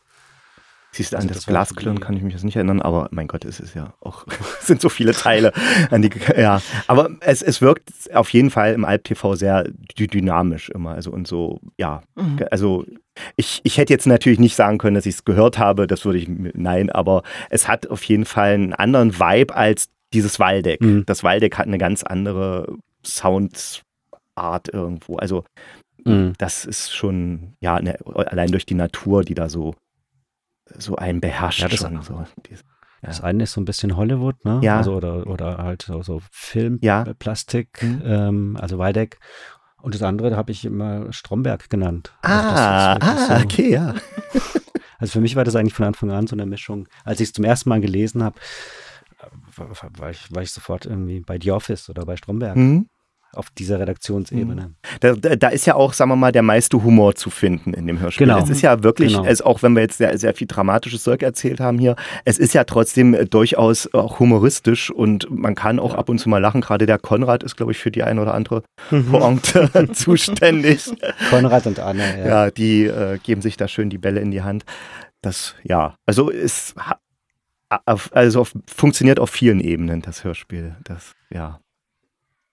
Siehst du, Also an das das war Glasklirren kann ich mich jetzt nicht erinnern, aber mein Gott, es ist ja auch, es sind so viele Teile an die, ja. Aber es, es wirkt auf jeden Fall im Alp-TV sehr dy- dynamisch immer, also und so, ja. Mhm. Also ich, ich hätte jetzt natürlich nicht sagen können, dass ich es gehört habe, das würde ich, nein, aber es hat auf jeden Fall einen anderen Vibe als dieses Waldeck. Mhm. Das Waldeck hat eine ganz andere Soundart irgendwo, also Mhm. das ist schon, ja, ne, allein durch die Natur, die da so, so einen beherrscht Ja, das- schon. So. Das eine ist so ein bisschen Hollywood, ne? Ja. Also oder, oder halt so, so Film, Ja. äh, Plastik, Mhm. ähm, also Waldeck. Und das andere habe ich immer Stromberg genannt. Also Ah, wirklich ah, so- okay, ja. Also für mich war das eigentlich von Anfang an so eine Mischung. Als ich es zum ersten Mal gelesen habe, war, war, ich, war ich sofort irgendwie bei The Office oder bei Stromberg. Mhm. Auf dieser Redaktionsebene. Mhm. Da, da, ist ja auch, sagen wir mal, der meiste Humor zu finden in dem Hörspiel. Genau. Es ist ja wirklich, genau. es, auch wenn wir jetzt sehr, sehr viel dramatisches Zeug erzählt haben hier, es ist ja trotzdem äh, durchaus auch humoristisch und man kann auch ja. ab und zu mal lachen. Gerade der Konrad ist, glaube ich, für die eine oder andere mhm. Pointe zuständig. Konrad und Anne, ja. Ja, die äh, geben sich da schön die Bälle in die Hand. Das, ja, also es also funktioniert auf vielen Ebenen, das Hörspiel. Das, ja.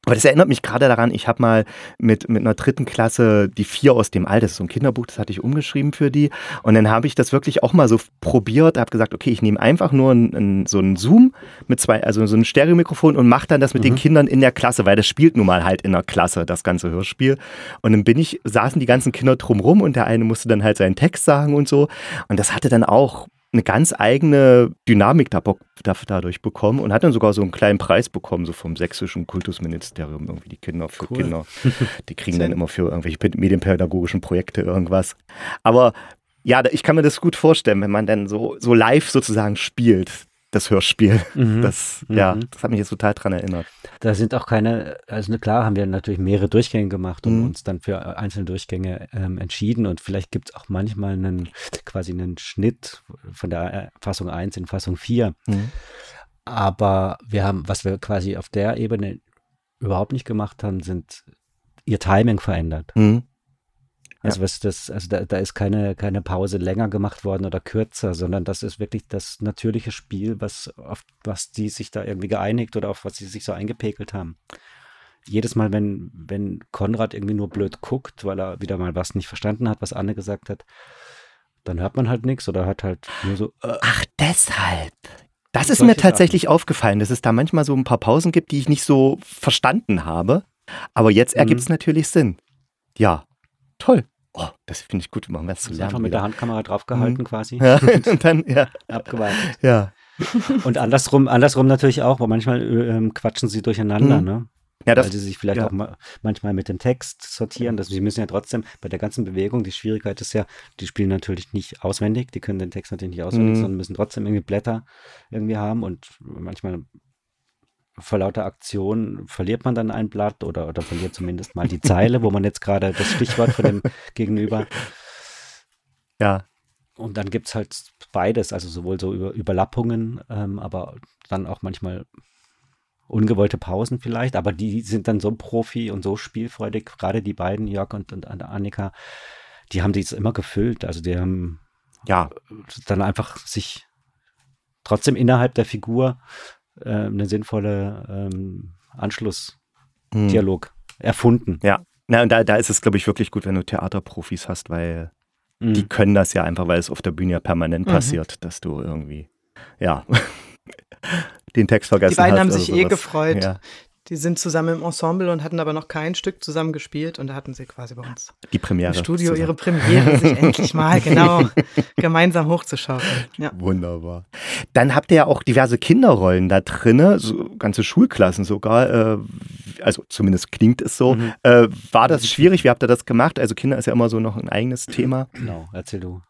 Aber das erinnert mich gerade daran, ich habe mal mit, mit einer dritten Klasse die vier aus dem All, das ist so ein Kinderbuch, das hatte ich umgeschrieben für die. Und dann habe ich das wirklich auch mal so probiert, habe gesagt, okay, ich nehme einfach nur ein, ein, so einen Zoom mit zwei, also so ein Stereomikrofon und mache dann das mit mhm. den Kindern in der Klasse, weil das spielt nun mal halt in der Klasse, das ganze Hörspiel. Und dann bin ich, saßen die ganzen Kinder drumrum und der eine musste dann halt seinen Text sagen und so. Und das hatte dann auch eine ganz eigene Dynamik dadurch bekommen und hat dann sogar so einen kleinen Preis bekommen, so vom sächsischen Kultusministerium, irgendwie die Kinder für cool. Kinder. Die kriegen dann immer für irgendwelche medienpädagogischen Projekte irgendwas. Aber ja, ich kann mir das gut vorstellen, wenn man dann so, so live sozusagen spielt das Hörspiel. Mhm. Das, mhm. ja, das hat mich jetzt total dran erinnert. Da sind auch keine, also klar haben wir natürlich mehrere Durchgänge gemacht und mhm. uns dann für einzelne Durchgänge ähm, entschieden und vielleicht gibt es auch manchmal einen, quasi einen Schnitt von der Fassung 1 in Fassung 4. Mhm. Aber wir haben, was wir quasi auf der Ebene überhaupt nicht gemacht haben, sind ihr Timing verändert. Mhm. Also was das, also da, da ist keine, keine Pause länger gemacht worden oder kürzer, sondern das ist wirklich das natürliche Spiel, was auf was die sich da irgendwie geeinigt oder auf was sie sich so eingepegelt haben. Jedes Mal, wenn, wenn Konrad irgendwie nur blöd guckt, weil er wieder mal was nicht verstanden hat, was Anne gesagt hat, dann hört man halt nichts oder hört halt nur so. Äh, Ach, deshalb. Das ist mir tatsächlich Sachen. aufgefallen, dass es da manchmal so ein paar Pausen gibt, die ich nicht so verstanden habe. Aber jetzt ergibt es mhm. natürlich Sinn. Ja, toll. Oh, das finde ich gut, machen wir es zu lernen. Einfach mit wieder. der Handkamera draufgehalten mhm. quasi. Ja, und dann, ja. Abgewartet. Ja. Und andersrum, andersrum natürlich auch, weil manchmal ähm, quatschen sie durcheinander, mhm. ne? Ja, das, Weil sie sich vielleicht ja. auch ma manchmal mit dem Text sortieren. Das, sie müssen ja trotzdem bei der ganzen Bewegung, die Schwierigkeit ist ja, die spielen natürlich nicht auswendig, die können den Text natürlich nicht auswendig, mhm. sondern müssen trotzdem irgendwie Blätter irgendwie haben und manchmal vor lauter Aktion verliert man dann ein Blatt oder, oder verliert zumindest mal die Zeile, wo man jetzt gerade das Stichwort von dem Gegenüber. Ja. Und dann gibt es halt beides, also sowohl so Über Überlappungen, ähm, aber dann auch manchmal ungewollte Pausen vielleicht, aber die sind dann so Profi und so spielfreudig, gerade die beiden, Jörg und, und Annika, die haben dies immer gefüllt. Also die haben ja dann einfach sich trotzdem innerhalb der Figur äh, eine sinnvolle ähm, Anschlussdialog hm. erfunden. Ja, na, und da, da ist es, glaube ich, wirklich gut, wenn du Theaterprofis hast, weil mhm. die können das ja einfach, weil es auf der Bühne ja permanent mhm. passiert, dass du irgendwie, ja, den Text vergessen hast. Die beiden haben sich eh gefreut. Ja. Die sind zusammen im Ensemble und hatten aber noch kein Stück zusammen gespielt und da hatten sie quasi bei uns die Premiere im Studio zusammen. ihre Premiere, sich endlich mal genau gemeinsam hochzuschaukeln. Ja. Wunderbar. Dann habt ihr ja auch diverse Kinderrollen da drin, so ganze Schulklassen sogar. Äh, also zumindest klingt es so. Mhm. Äh, war das schwierig? Wie habt ihr das gemacht? Also Kinder ist ja immer so noch ein eigenes Thema. Genau, erzähl du.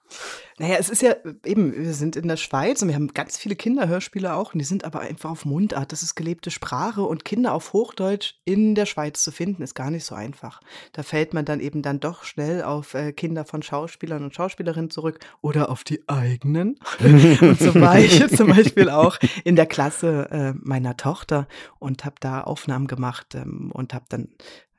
Naja, es ist ja eben, wir sind in der Schweiz und wir haben ganz viele Kinderhörspiele auch und die sind aber einfach auf Mundart. Das ist gelebte Sprache und Kinder auf Hochdeutsch in der Schweiz zu finden, ist gar nicht so einfach. Da fällt man dann eben dann doch schnell auf äh, Kinder von Schauspielern und Schauspielerinnen zurück oder auf die eigenen. und so war ich zum Beispiel auch in der Klasse äh, meiner Tochter und habe da Aufnahmen gemacht ähm, und habe dann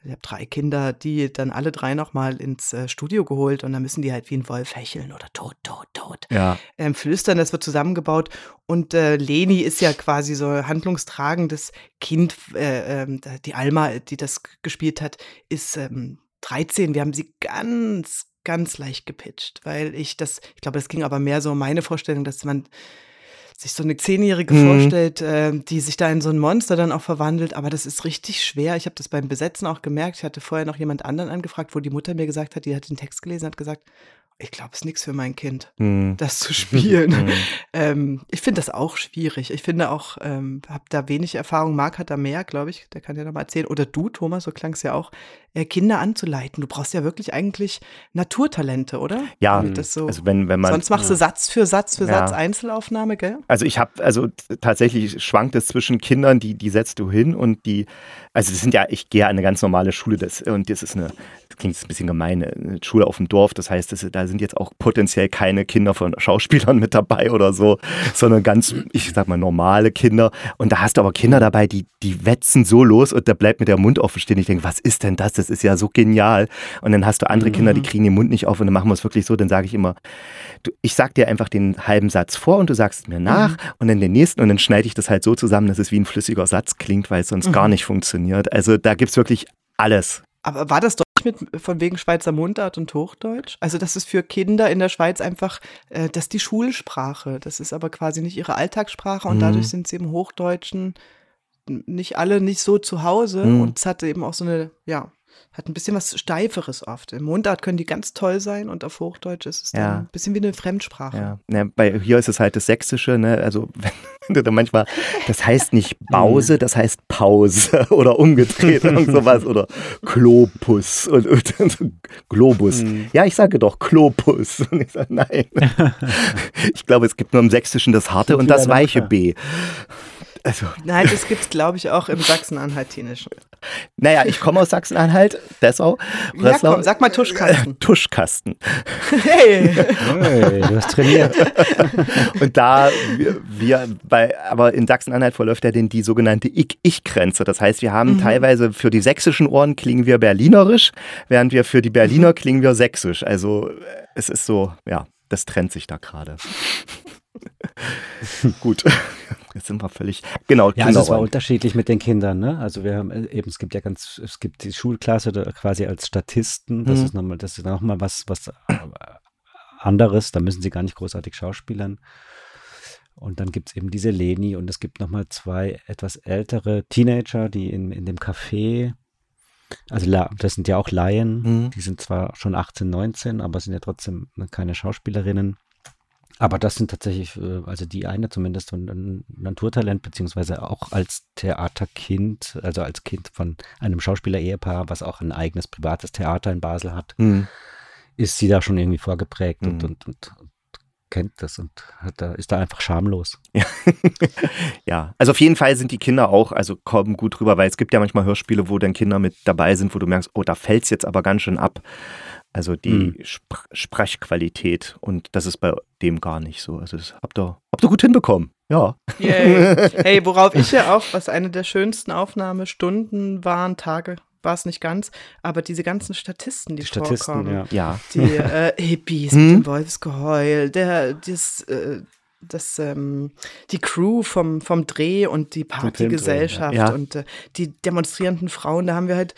ich habe drei Kinder, die dann alle drei nochmal ins äh, Studio geholt und dann müssen die halt wie ein Wolf hecheln oder tot, tot, tot. Ja. Ähm, flüstern, das wird zusammengebaut. Und äh, Leni ist ja quasi so handlungstragendes Kind. Äh, äh, die Alma, die das gespielt hat, ist ähm, 13. Wir haben sie ganz, ganz leicht gepitcht, weil ich das, ich glaube, das ging aber mehr so um meine Vorstellung, dass man sich so eine Zehnjährige mhm. vorstellt, äh, die sich da in so ein Monster dann auch verwandelt. Aber das ist richtig schwer. Ich habe das beim Besetzen auch gemerkt. Ich hatte vorher noch jemand anderen angefragt, wo die Mutter mir gesagt hat, die hat den Text gelesen, hat gesagt, ich glaube, es ist nichts für mein Kind, Hm. das zu spielen. Hm. ähm, ich finde das auch schwierig. Ich finde auch, ähm, habe da wenig Erfahrung. Marc hat da mehr, glaube ich. Der kann ja noch mal erzählen. Oder du, Thomas, so klang es ja auch, äh, Kinder anzuleiten. Du brauchst ja wirklich eigentlich Naturtalente, oder? Ja, so, also wenn, wenn man. sonst machst du Satz für Satz für Ja. Satz Einzelaufnahme, gell? Also ich habe, also tatsächlich schwankt es zwischen Kindern, die, die setzt du hin und die, also das sind ja, ich gehe an eine ganz normale Schule das, und das ist eine, das klingt jetzt ein bisschen gemein, eine Schule auf dem Dorf, das heißt, das, da sind jetzt auch potenziell keine Kinder von Schauspielern mit dabei oder so, sondern ganz, ich sag mal, normale Kinder und da hast du aber Kinder dabei, die, die wetzen so los und da bleibt mir der Mund offen stehen. Ich denke, was ist denn das? Das ist ja so genial. Und dann hast du andere Kinder, die kriegen den Mund nicht auf und dann machen wir es wirklich so, dann sage ich immer, du, ich sag dir einfach den halben Satz vor und du sagst mir nach und dann den nächsten und dann schneide ich das halt so zusammen, dass es wie ein flüssiger Satz klingt, weil es sonst gar nicht funktioniert. Also da gibt's wirklich alles. Aber war das doch mit von wegen Schweizer Mundart und Hochdeutsch? Also das ist für Kinder in der Schweiz einfach, äh, das ist die Schulsprache. Das ist aber quasi nicht ihre Alltagssprache und Mhm. dadurch sind sie im Hochdeutschen nicht alle nicht so zu Hause Mhm. und es hatte eben auch so eine, ja, hat ein bisschen was Steiferes oft. Im Mundart können die ganz toll sein und auf Hochdeutsch ist es dann Ja. ein bisschen wie eine Fremdsprache. Ja, ne, bei hier ist es halt das Sächsische, ne? Also wenn du da manchmal, das heißt nicht Bause, das heißt Pause oder umgedreht und sowas oder Klopus und, und, und Globus. Ja, ich sage doch Klopus. Und ich sage nein. ich glaube, es gibt nur im Sächsischen das harte und das weiche. B. Also, Nein, das gibt es, glaube ich, auch im Sachsen-Anhaltinischen. naja, ich komme aus Sachsen-Anhalt, Dessau, Ja, komm, sag mal Tuschkasten. Tuschkasten. Hey! Hey, du hast trainiert. Und da wir, wir bei, aber in Sachsen-Anhalt verläuft ja denn die sogenannte Ich-Ich-Grenze. Das heißt, wir haben teilweise für die sächsischen Ohren klingen wir berlinerisch, während wir für die Berliner klingen wir sächsisch. Also äh, es ist so, ja, das trennt sich da gerade. Gut. Jetzt sind wir völlig. Genau, Ja, also es war unterschiedlich mit den Kindern, ne? Also wir haben äh, eben, es gibt ja ganz, es gibt die Schulklasse quasi als Statisten, das Mhm. ist nochmal, das ist nochmal was, was äh, anderes, da müssen sie gar nicht großartig schauspielern. Und dann gibt es eben diese Leni und es gibt nochmal zwei etwas ältere Teenager, die in, in dem Café, also das sind ja auch Laien, Mhm. die sind zwar schon 18, 19, aber sind ja trotzdem keine Schauspielerinnen. Aber das sind tatsächlich, äh, also die eine zumindest ein Naturtalent, beziehungsweise auch als Theaterkind, also als Kind von einem Schauspieler-Ehepaar, was auch ein eigenes privates Theater in Basel hat, Hm. ist sie da schon irgendwie vorgeprägt und, Mhm. und, und, und kennt das und hat da, ist da einfach schamlos. Ja, also auf jeden Fall sind die Kinder auch, also kommen gut rüber, weil es gibt ja manchmal Hörspiele, wo dann Kinder mit dabei sind, wo du merkst, oh, da fällt es jetzt aber ganz schön ab. Also die Mhm. Spr Sprechqualität und das ist bei dem gar nicht so. Also das habt ihr, habt ihr gut hinbekommen. Ja. Yay. Hey, worauf ich ja auch, was eine der schönsten Aufnahmestunden waren, Tage, war es nicht ganz, aber diese ganzen Statisten, die, Die Statisten, vorkommen. ja. Ja. Die äh, Hippies Hm? mit dem Wolfsgeheul, der, das, äh, das, ähm, die Crew vom, vom Dreh und die Partygesellschaft ja. und äh, die demonstrierenden Frauen, da haben wir halt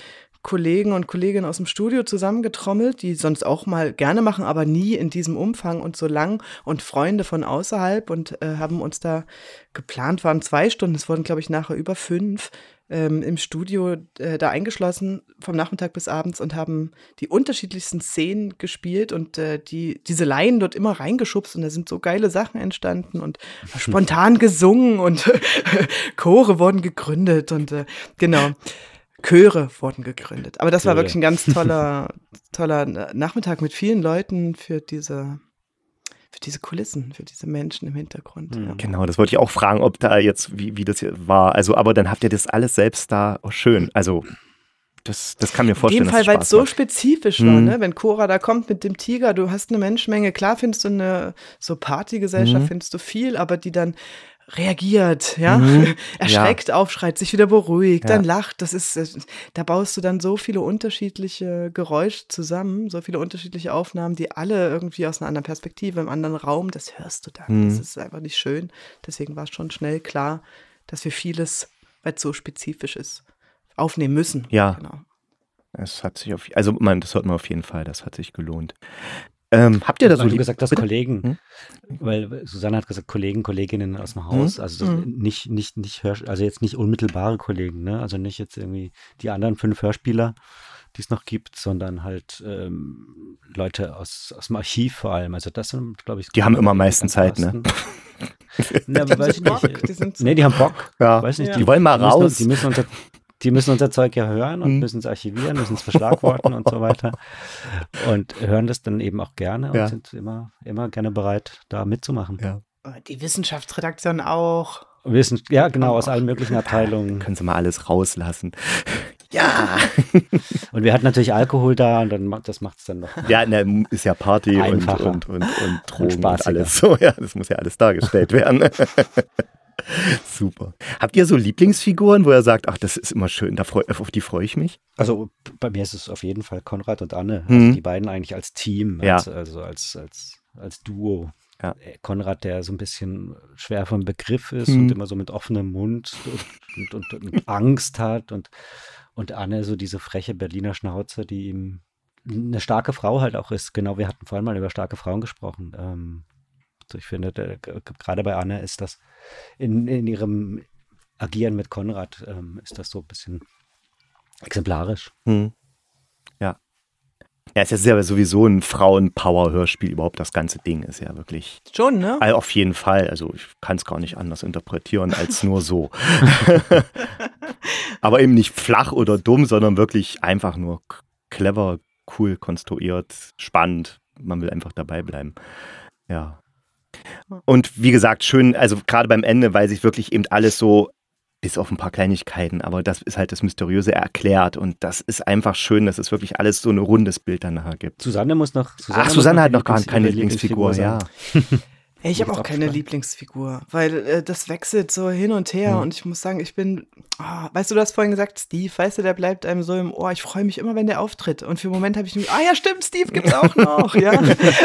Kollegen und Kolleginnen aus dem Studio zusammengetrommelt, die sonst auch mal gerne machen, aber nie in diesem Umfang und so lang und Freunde von außerhalb und äh, haben uns da geplant, waren zwei Stunden, es wurden glaube ich nachher über fünf ähm, im Studio äh, da eingeschlossen vom Nachmittag bis abends und haben die unterschiedlichsten Szenen gespielt und äh, die diese Laien dort immer reingeschubst und da sind so geile Sachen entstanden und spontan gesungen und Chore wurden gegründet und äh, genau. Chöre wurden gegründet. Aber das war Chöre. wirklich ein ganz toller, toller Nachmittag mit vielen Leuten für diese, für diese Kulissen, für diese Menschen im Hintergrund. Mhm. Ja. Genau, das wollte ich auch fragen, ob da jetzt, wie, wie das hier war. Also, aber dann habt ihr das alles selbst da, oh, schön. Also, das, das kann mir In vorstellen. dem Fall, weil es so spezifisch war, Mhm. ne? Wenn Cora da kommt mit dem Tiger, du hast eine Menschenmenge, klar findest du eine so Partygesellschaft, Mhm. findest du viel, aber die dann reagiert, ja, Mhm. erschreckt, aufschreit, sich wieder beruhigt, Ja. dann lacht. Das ist, äh, da baust du dann so viele unterschiedliche Geräusche zusammen, so viele unterschiedliche Aufnahmen, die alle irgendwie aus einer anderen Perspektive, im anderen Raum, das hörst du dann. Mhm. Das ist einfach nicht schön. Deswegen war es schon schnell klar, dass wir vieles, weil es so spezifisch ist, aufnehmen müssen. Ja. Genau. Es hat sich auf, also man, das hört man auf jeden Fall, das hat sich gelohnt. Ähm, habt ihr da so Weil du gesagt Bitte? Kollegen, Hm? weil Susanne hat gesagt, Kollegen, Kolleginnen aus dem Haus, also das, Mhm. nicht, nicht, nicht, Hör, also jetzt nicht unmittelbare Kollegen, ne? also nicht jetzt irgendwie die anderen fünf Hörspieler, die es noch gibt, sondern halt ähm, Leute aus, aus dem Archiv vor allem, also das sind, glaube ich, Die haben immer am die meisten Zeit, ne? Ne, aber weiß ich Bock, nicht. die sind so- nee, die haben Bock. Ja. Weiß nicht, Ja. Die wollen mal müssen, raus. Die müssen unser, die müssen unser Zeug ja hören und Mhm. müssen es archivieren, müssen es verschlagworten und so weiter. Und hören das dann eben auch gerne und Ja. sind immer, immer gerne bereit, da mitzumachen. Ja. Die Wissenschaftsredaktion auch. Wissen, ja, genau, aus allen möglichen Abteilungen. Können sie mal alles rauslassen. Ja. Und wir hatten natürlich Alkohol da und dann macht das macht es dann noch. Ja, ne, ist ja Party und, Einfacher. und, und, und Drogen und, spaßiger. alles so. Ja, das muss ja alles dargestellt werden. Super. Habt ihr so Lieblingsfiguren, wo ihr sagt, ach, das ist immer schön, da freu, auf die freue ich mich? Also bei mir ist es auf jeden Fall Konrad und Anne. Mhm. Also die beiden eigentlich als Team, Ja. als, also als, als, als Duo. Ja. Äh, Konrad, der so ein bisschen schwer vom Begriff ist Mhm. und immer so mit offenem Mund und, und, und, und Angst hat und, und Anne so diese freche Berliner Schnauze, die ihm eine starke Frau halt auch ist. Genau, wir hatten vorhin mal über starke Frauen gesprochen. Ähm, also ich finde, der- gerade bei Anne ist das in, in ihrem Agieren mit Konrad, ähm, ist das so ein bisschen exemplarisch. Hm. Ja. Ja, es ist ja sowieso ein Frauen-Power-Hörspiel, überhaupt das ganze Ding ist ja wirklich. Schon, ne? Also auf jeden Fall. Also ich kann es gar nicht anders interpretieren als nur so. Aber eben nicht flach oder dumm, sondern wirklich einfach nur clever, cool konstruiert, spannend. Man will einfach dabei bleiben. Ja. Und wie gesagt, schön, also gerade beim Ende, weil sich wirklich eben alles so, bis auf ein paar Kleinigkeiten, aber das ist halt das Mysteriöse erklärt und das ist einfach schön, dass es wirklich alles so ein rundes Bild dann nachher gibt. Susanne muss noch. Ach, muss Susanne hat noch gar keine ihre Lieblingsfigur, ja. Ey, ich habe auch keine. Lieblingsfigur, weil äh, das wechselt so hin und her Hm. und ich muss sagen, ich bin, ah, weißt du, du hast vorhin gesagt, Steve, weißt du, der bleibt einem so im Ohr. Ich freue mich immer, wenn der auftritt und für einen Moment habe ich mir, ah ja, stimmt, Steve gibt's auch noch, ja.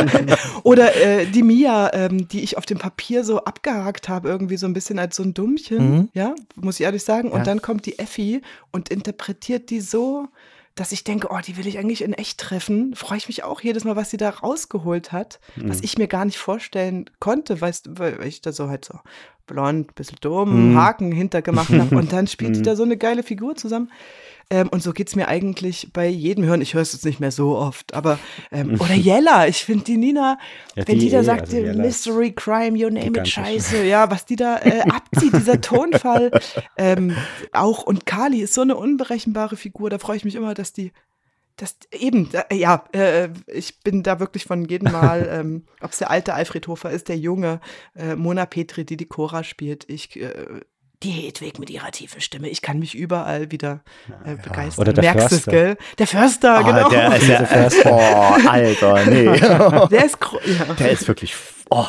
Oder äh, die Mia, ähm, die ich auf dem Papier so abgehakt habe, irgendwie so ein bisschen als so ein Dummchen, Mhm. ja, muss ich ehrlich sagen. Und Ja. dann kommt die Effi und interpretiert die so, dass ich denke, oh, die will ich eigentlich in echt treffen. Freue ich mich auch jedes Mal, was sie da rausgeholt hat, was Mhm. ich mir gar nicht vorstellen konnte, weißt weil ich da so halt so blond, bisschen dumm, Mhm. Haken hintergemacht habe und dann spielt die Mhm. da so eine geile Figur zusammen. Ähm, und so geht's mir eigentlich bei jedem Hören. Ich höre es jetzt nicht mehr so oft, aber ähm, oder Jella, ich finde die Nina, Ja, wenn die, die da eh, sagt, also äh, Jella Mystery, Crime, you name it. Scheiße, ja, was die da äh, abzieht, dieser Tonfall, ähm, auch und Kali ist so eine unberechenbare Figur, da freue ich mich immer, dass die das eben, da, ja, äh, ich bin da wirklich von jedem Mal, ähm, ob es der alte Alfred Hofer ist, der junge äh, Mona Petri, die die Cora spielt. Ich, äh, die Hedwig mit ihrer tiefen Stimme. Ich kann mich überall wieder äh, begeistern. Oder der Merkst Förster. gell? Der Förster, Ah, genau. der ist ja, Diese oh, Alter, nee. Der ist, ja. Der ist wirklich, oh,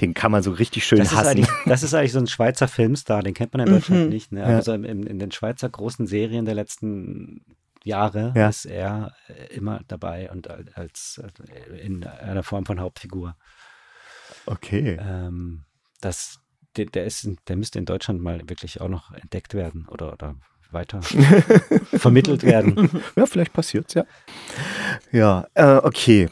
den kann man so richtig schön Das ist, hassen. eigentlich, das ist eigentlich so ein Schweizer Filmstar, den kennt man in Deutschland Mhm. nicht. Ne? Ja. Also in, in den Schweizer großen Serien der letzten Jahre Ja. ist er äh, immer dabei und al- als äh, in einer Form von Hauptfigur. Okay. Ähm, das, der, der, ist, der müsste in Deutschland mal wirklich auch noch entdeckt werden oder, oder weiter vermittelt werden. Ja, vielleicht passiert's, ja. Ja, äh, okay.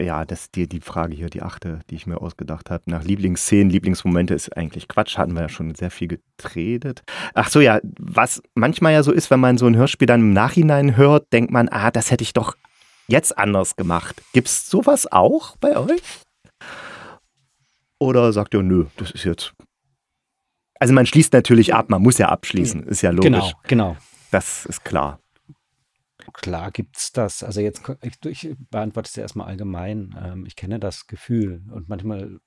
Ja, das die, die Frage hier, die achte, die ich mir ausgedacht habe. Nach Lieblingsszenen, Lieblingsmomente ist eigentlich Quatsch, hatten wir ja schon sehr viel getredet. Ach so, ja, was manchmal ja so ist, wenn man so ein Hörspiel dann im Nachhinein hört, denkt man, ah, das hätte ich doch jetzt anders gemacht. Gibt's sowas auch bei euch? Oder sagt ihr, nö, das ist jetzt. Also man schließt natürlich ab, man muss ja abschließen, ist ja logisch. Genau, genau. Das ist klar. Klar gibt's das. Also jetzt, ich, ich beantworte es ja erstmal allgemein. Ähm, ich kenne das Gefühl und manchmal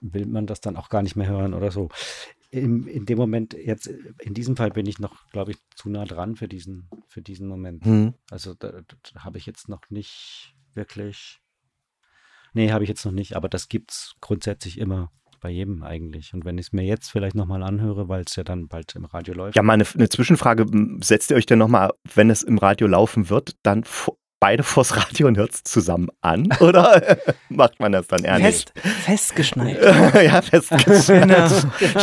will man das dann auch gar nicht mehr hören oder so. In, in dem Moment, jetzt, in diesem Fall bin ich noch, glaube ich, zu nah dran für diesen, für diesen Moment. Hm. Also da, da habe ich jetzt noch nicht wirklich. Nee, habe ich jetzt noch nicht, aber das gibt's grundsätzlich immer bei jedem eigentlich. Und wenn ich es mir jetzt vielleicht nochmal anhöre, weil es ja dann bald im Radio läuft. Ja, mal eine, eine Zwischenfrage. Setzt ihr euch denn nochmal, wenn es im Radio laufen wird, dann beide vors Radio und hört es zusammen an? Oder macht man das dann ehrlich? Fest, festgeschnallt. ja, fest. Genau.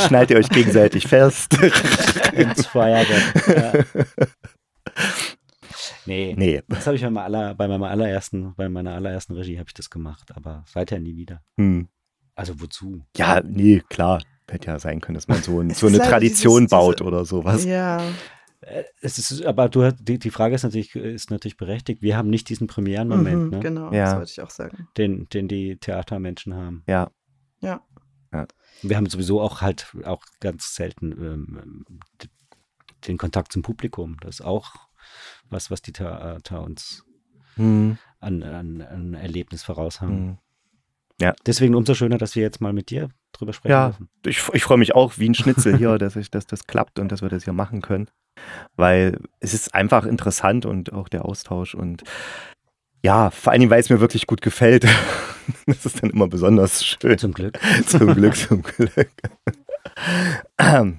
Schnallt ihr euch gegenseitig fest. ins Feuerwerk. Ja. Nee, Nee. das habe ich bei meiner, aller, bei meiner allerersten, bei meiner allerersten Regie habe ich das gemacht, aber seither nie wieder. Hm. Also wozu? Ja, nee, klar. Hätte ja sein können, dass man so, ein, so eine halt Tradition dieses- baut diese- oder sowas. Ja, Äh, Es ist, aber du hast, die, die Frage ist natürlich, ist natürlich berechtigt. Wir haben nicht diesen Premierenmoment, mhm, ne? genau, Ja. das wollte ich auch sagen. den, den die Theatermenschen haben. Ja. Ja. Wir haben sowieso auch halt auch ganz selten ähm, den Kontakt zum Publikum. Das ist auch was, was die Theater uns Hm. an, an, an Erlebnis voraus haben. Hm. Deswegen umso schöner, dass wir jetzt mal mit dir drüber sprechen Ja, dürfen. ich, ich freue mich auch wie ein Schnitzel hier, dass, ich, dass das klappt und dass wir das hier machen können. Weil es ist einfach interessant und auch der Austausch und ja, vor allen Dingen, weil es mir wirklich gut gefällt. Das ist dann immer besonders schön. Zum Glück. Zum Glück, zum Glück.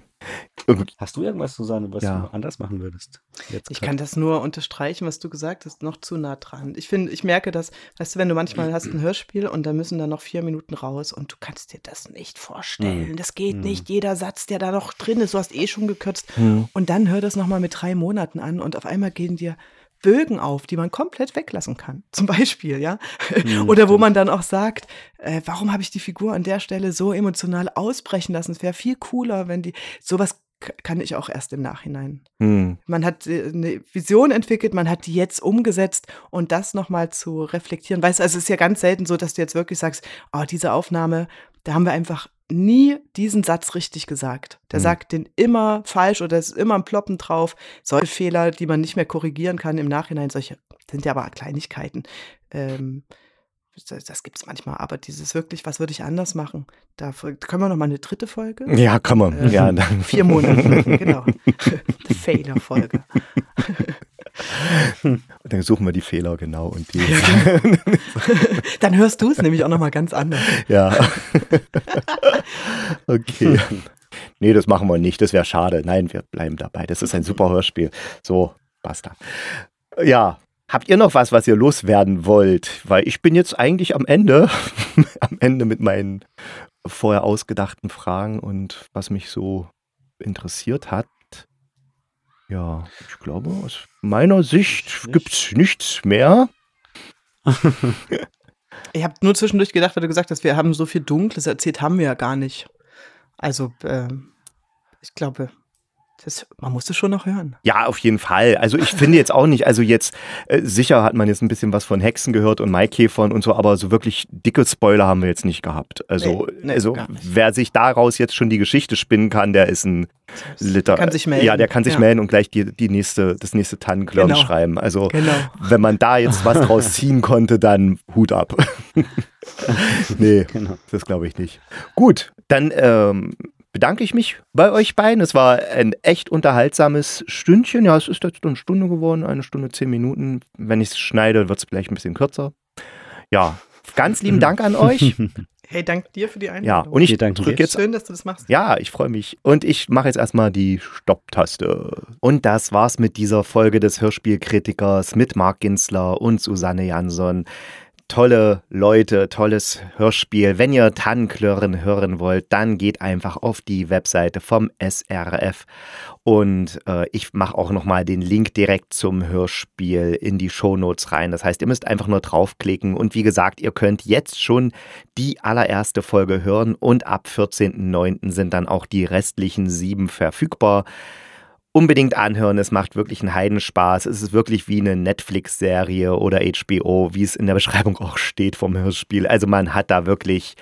Hast du irgendwas, Susanne, was Ja. du anders machen würdest? Jetzt Ich kann das nur unterstreichen, was du gesagt hast, noch zu nah dran. Ich finde, ich merke das, weißt du, wenn du manchmal hast ein Hörspiel und da müssen dann noch vier Minuten raus und du kannst dir das nicht vorstellen. Mhm. Das geht Mhm. nicht. Jeder Satz, der da noch drin ist, du hast eh schon gekürzt. hm, Und dann hör das nochmal mit drei Monaten an und auf einmal gehen dir Bögen auf, die man komplett weglassen kann. Zum Beispiel, ja. Mhm, Oder wo man dann auch sagt, äh, warum habe ich die Figur an der Stelle so emotional ausbrechen lassen? Es wäre viel cooler, wenn die, sowas kann ich auch erst im Nachhinein. hm, Man hat äh, eine Vision entwickelt, man hat die jetzt umgesetzt und das nochmal zu reflektieren. Weißt du, also es ist ja ganz selten so, dass du jetzt wirklich sagst, oh, diese Aufnahme, da haben wir einfach nie diesen Satz richtig gesagt. Der Mhm. sagt den immer falsch oder es ist immer ein Ploppen drauf. Solche Fehler, die man nicht mehr korrigieren kann im Nachhinein, solche sind ja aber Kleinigkeiten. Ähm, das das gibt es manchmal, aber dieses wirklich, was würde ich anders machen? Da können wir noch mal eine dritte Folge? Ja, kann man. Äh, ja. Vier Monate, genau. Die Fehlerfolge. Dann suchen wir die Fehler genau und die. Dann hörst du es nämlich auch noch mal ganz anders. Ja. okay. Nee, das machen wir nicht. Das wäre schade. Nein, wir bleiben dabei. Das ist ein super Hörspiel. So, basta. Ja. Habt ihr noch was, was ihr loswerden wollt? Weil ich bin jetzt eigentlich am Ende, am Ende mit meinen vorher ausgedachten Fragen und was mich so interessiert hat. Ja, ich glaube, aus meiner Sicht gibt es nichts mehr. Ich habe nur zwischendurch gedacht, weil du gesagt hast, wir haben so viel Dunkles erzählt, haben wir ja gar nicht. Also, ähm, ich glaube, das, man muss es schon noch hören. Ja, auf jeden Fall. Also ich finde jetzt auch nicht, also jetzt äh, sicher hat man jetzt ein bisschen was von Hexen gehört und Maikäfern und so, aber so wirklich dicke Spoiler haben wir jetzt nicht gehabt. Also, Nee, nee, also wer sich daraus jetzt schon die Geschichte spinnen kann, der ist ein Liter. Kann sich melden. Ja, der kann sich Ja. melden und gleich die, die nächste, das nächste Tannenklirren Genau. schreiben. Also Genau. wenn man da jetzt was draus ziehen konnte, dann Hut ab. nee, Genau. das glaube ich nicht. Gut, dann ähm, bedanke ich mich bei euch beiden. Es war ein echt unterhaltsames Stündchen. Ja, es ist jetzt eine Stunde geworden, eine Stunde, zehn Minuten. Wenn ich es schneide, wird es vielleicht ein bisschen kürzer. Ja, ganz lieben Dank an euch. Hey, dank dir für die Einladung. Ja, und ich drücke dir. jetzt Schön, dass du das machst. ja, ich freue mich. Und ich mache jetzt erstmal die Stopptaste. Und das war's mit dieser Folge des Hörspielkritikers mit Marc Ginsler und Susanne Jansson. Tolle Leute, tolles Hörspiel. Wenn ihr Tannenklirren hören wollt, dann geht einfach auf die Webseite vom SRF. Und äh, ich mache auch nochmal den Link direkt zum Hörspiel in die Shownotes rein. Das heißt, ihr müsst einfach nur draufklicken. Und wie gesagt, ihr könnt jetzt schon die allererste Folge hören. Und ab 14.09. sind dann auch die restlichen sieben verfügbar. Unbedingt anhören, es macht wirklich einen Heidenspaß. Es ist wirklich wie eine Netflix-Serie oder HBO, wie es in der Beschreibung auch steht vom Hörspiel. Also man hat da wirklich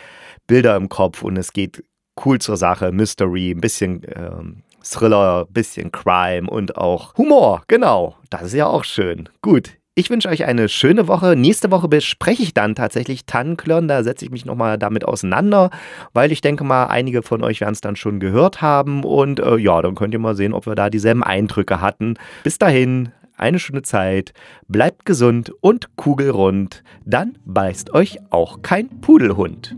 Bilder im Kopf und es geht cool zur Sache. Mystery, ein bisschen ähm, Thriller, ein bisschen Crime und auch Humor. Genau, das ist ja auch schön. Gut, ich wünsche euch eine schöne Woche. Nächste Woche bespreche ich dann tatsächlich Tannenklirren. Da setze ich mich nochmal damit auseinander, weil ich denke mal, einige von euch werden es dann schon gehört haben. Und äh, ja, dann könnt ihr mal sehen, ob wir da dieselben Eindrücke hatten. Bis dahin, eine schöne Zeit. Bleibt gesund und kugelrund. Dann beißt euch auch kein Pudelhund.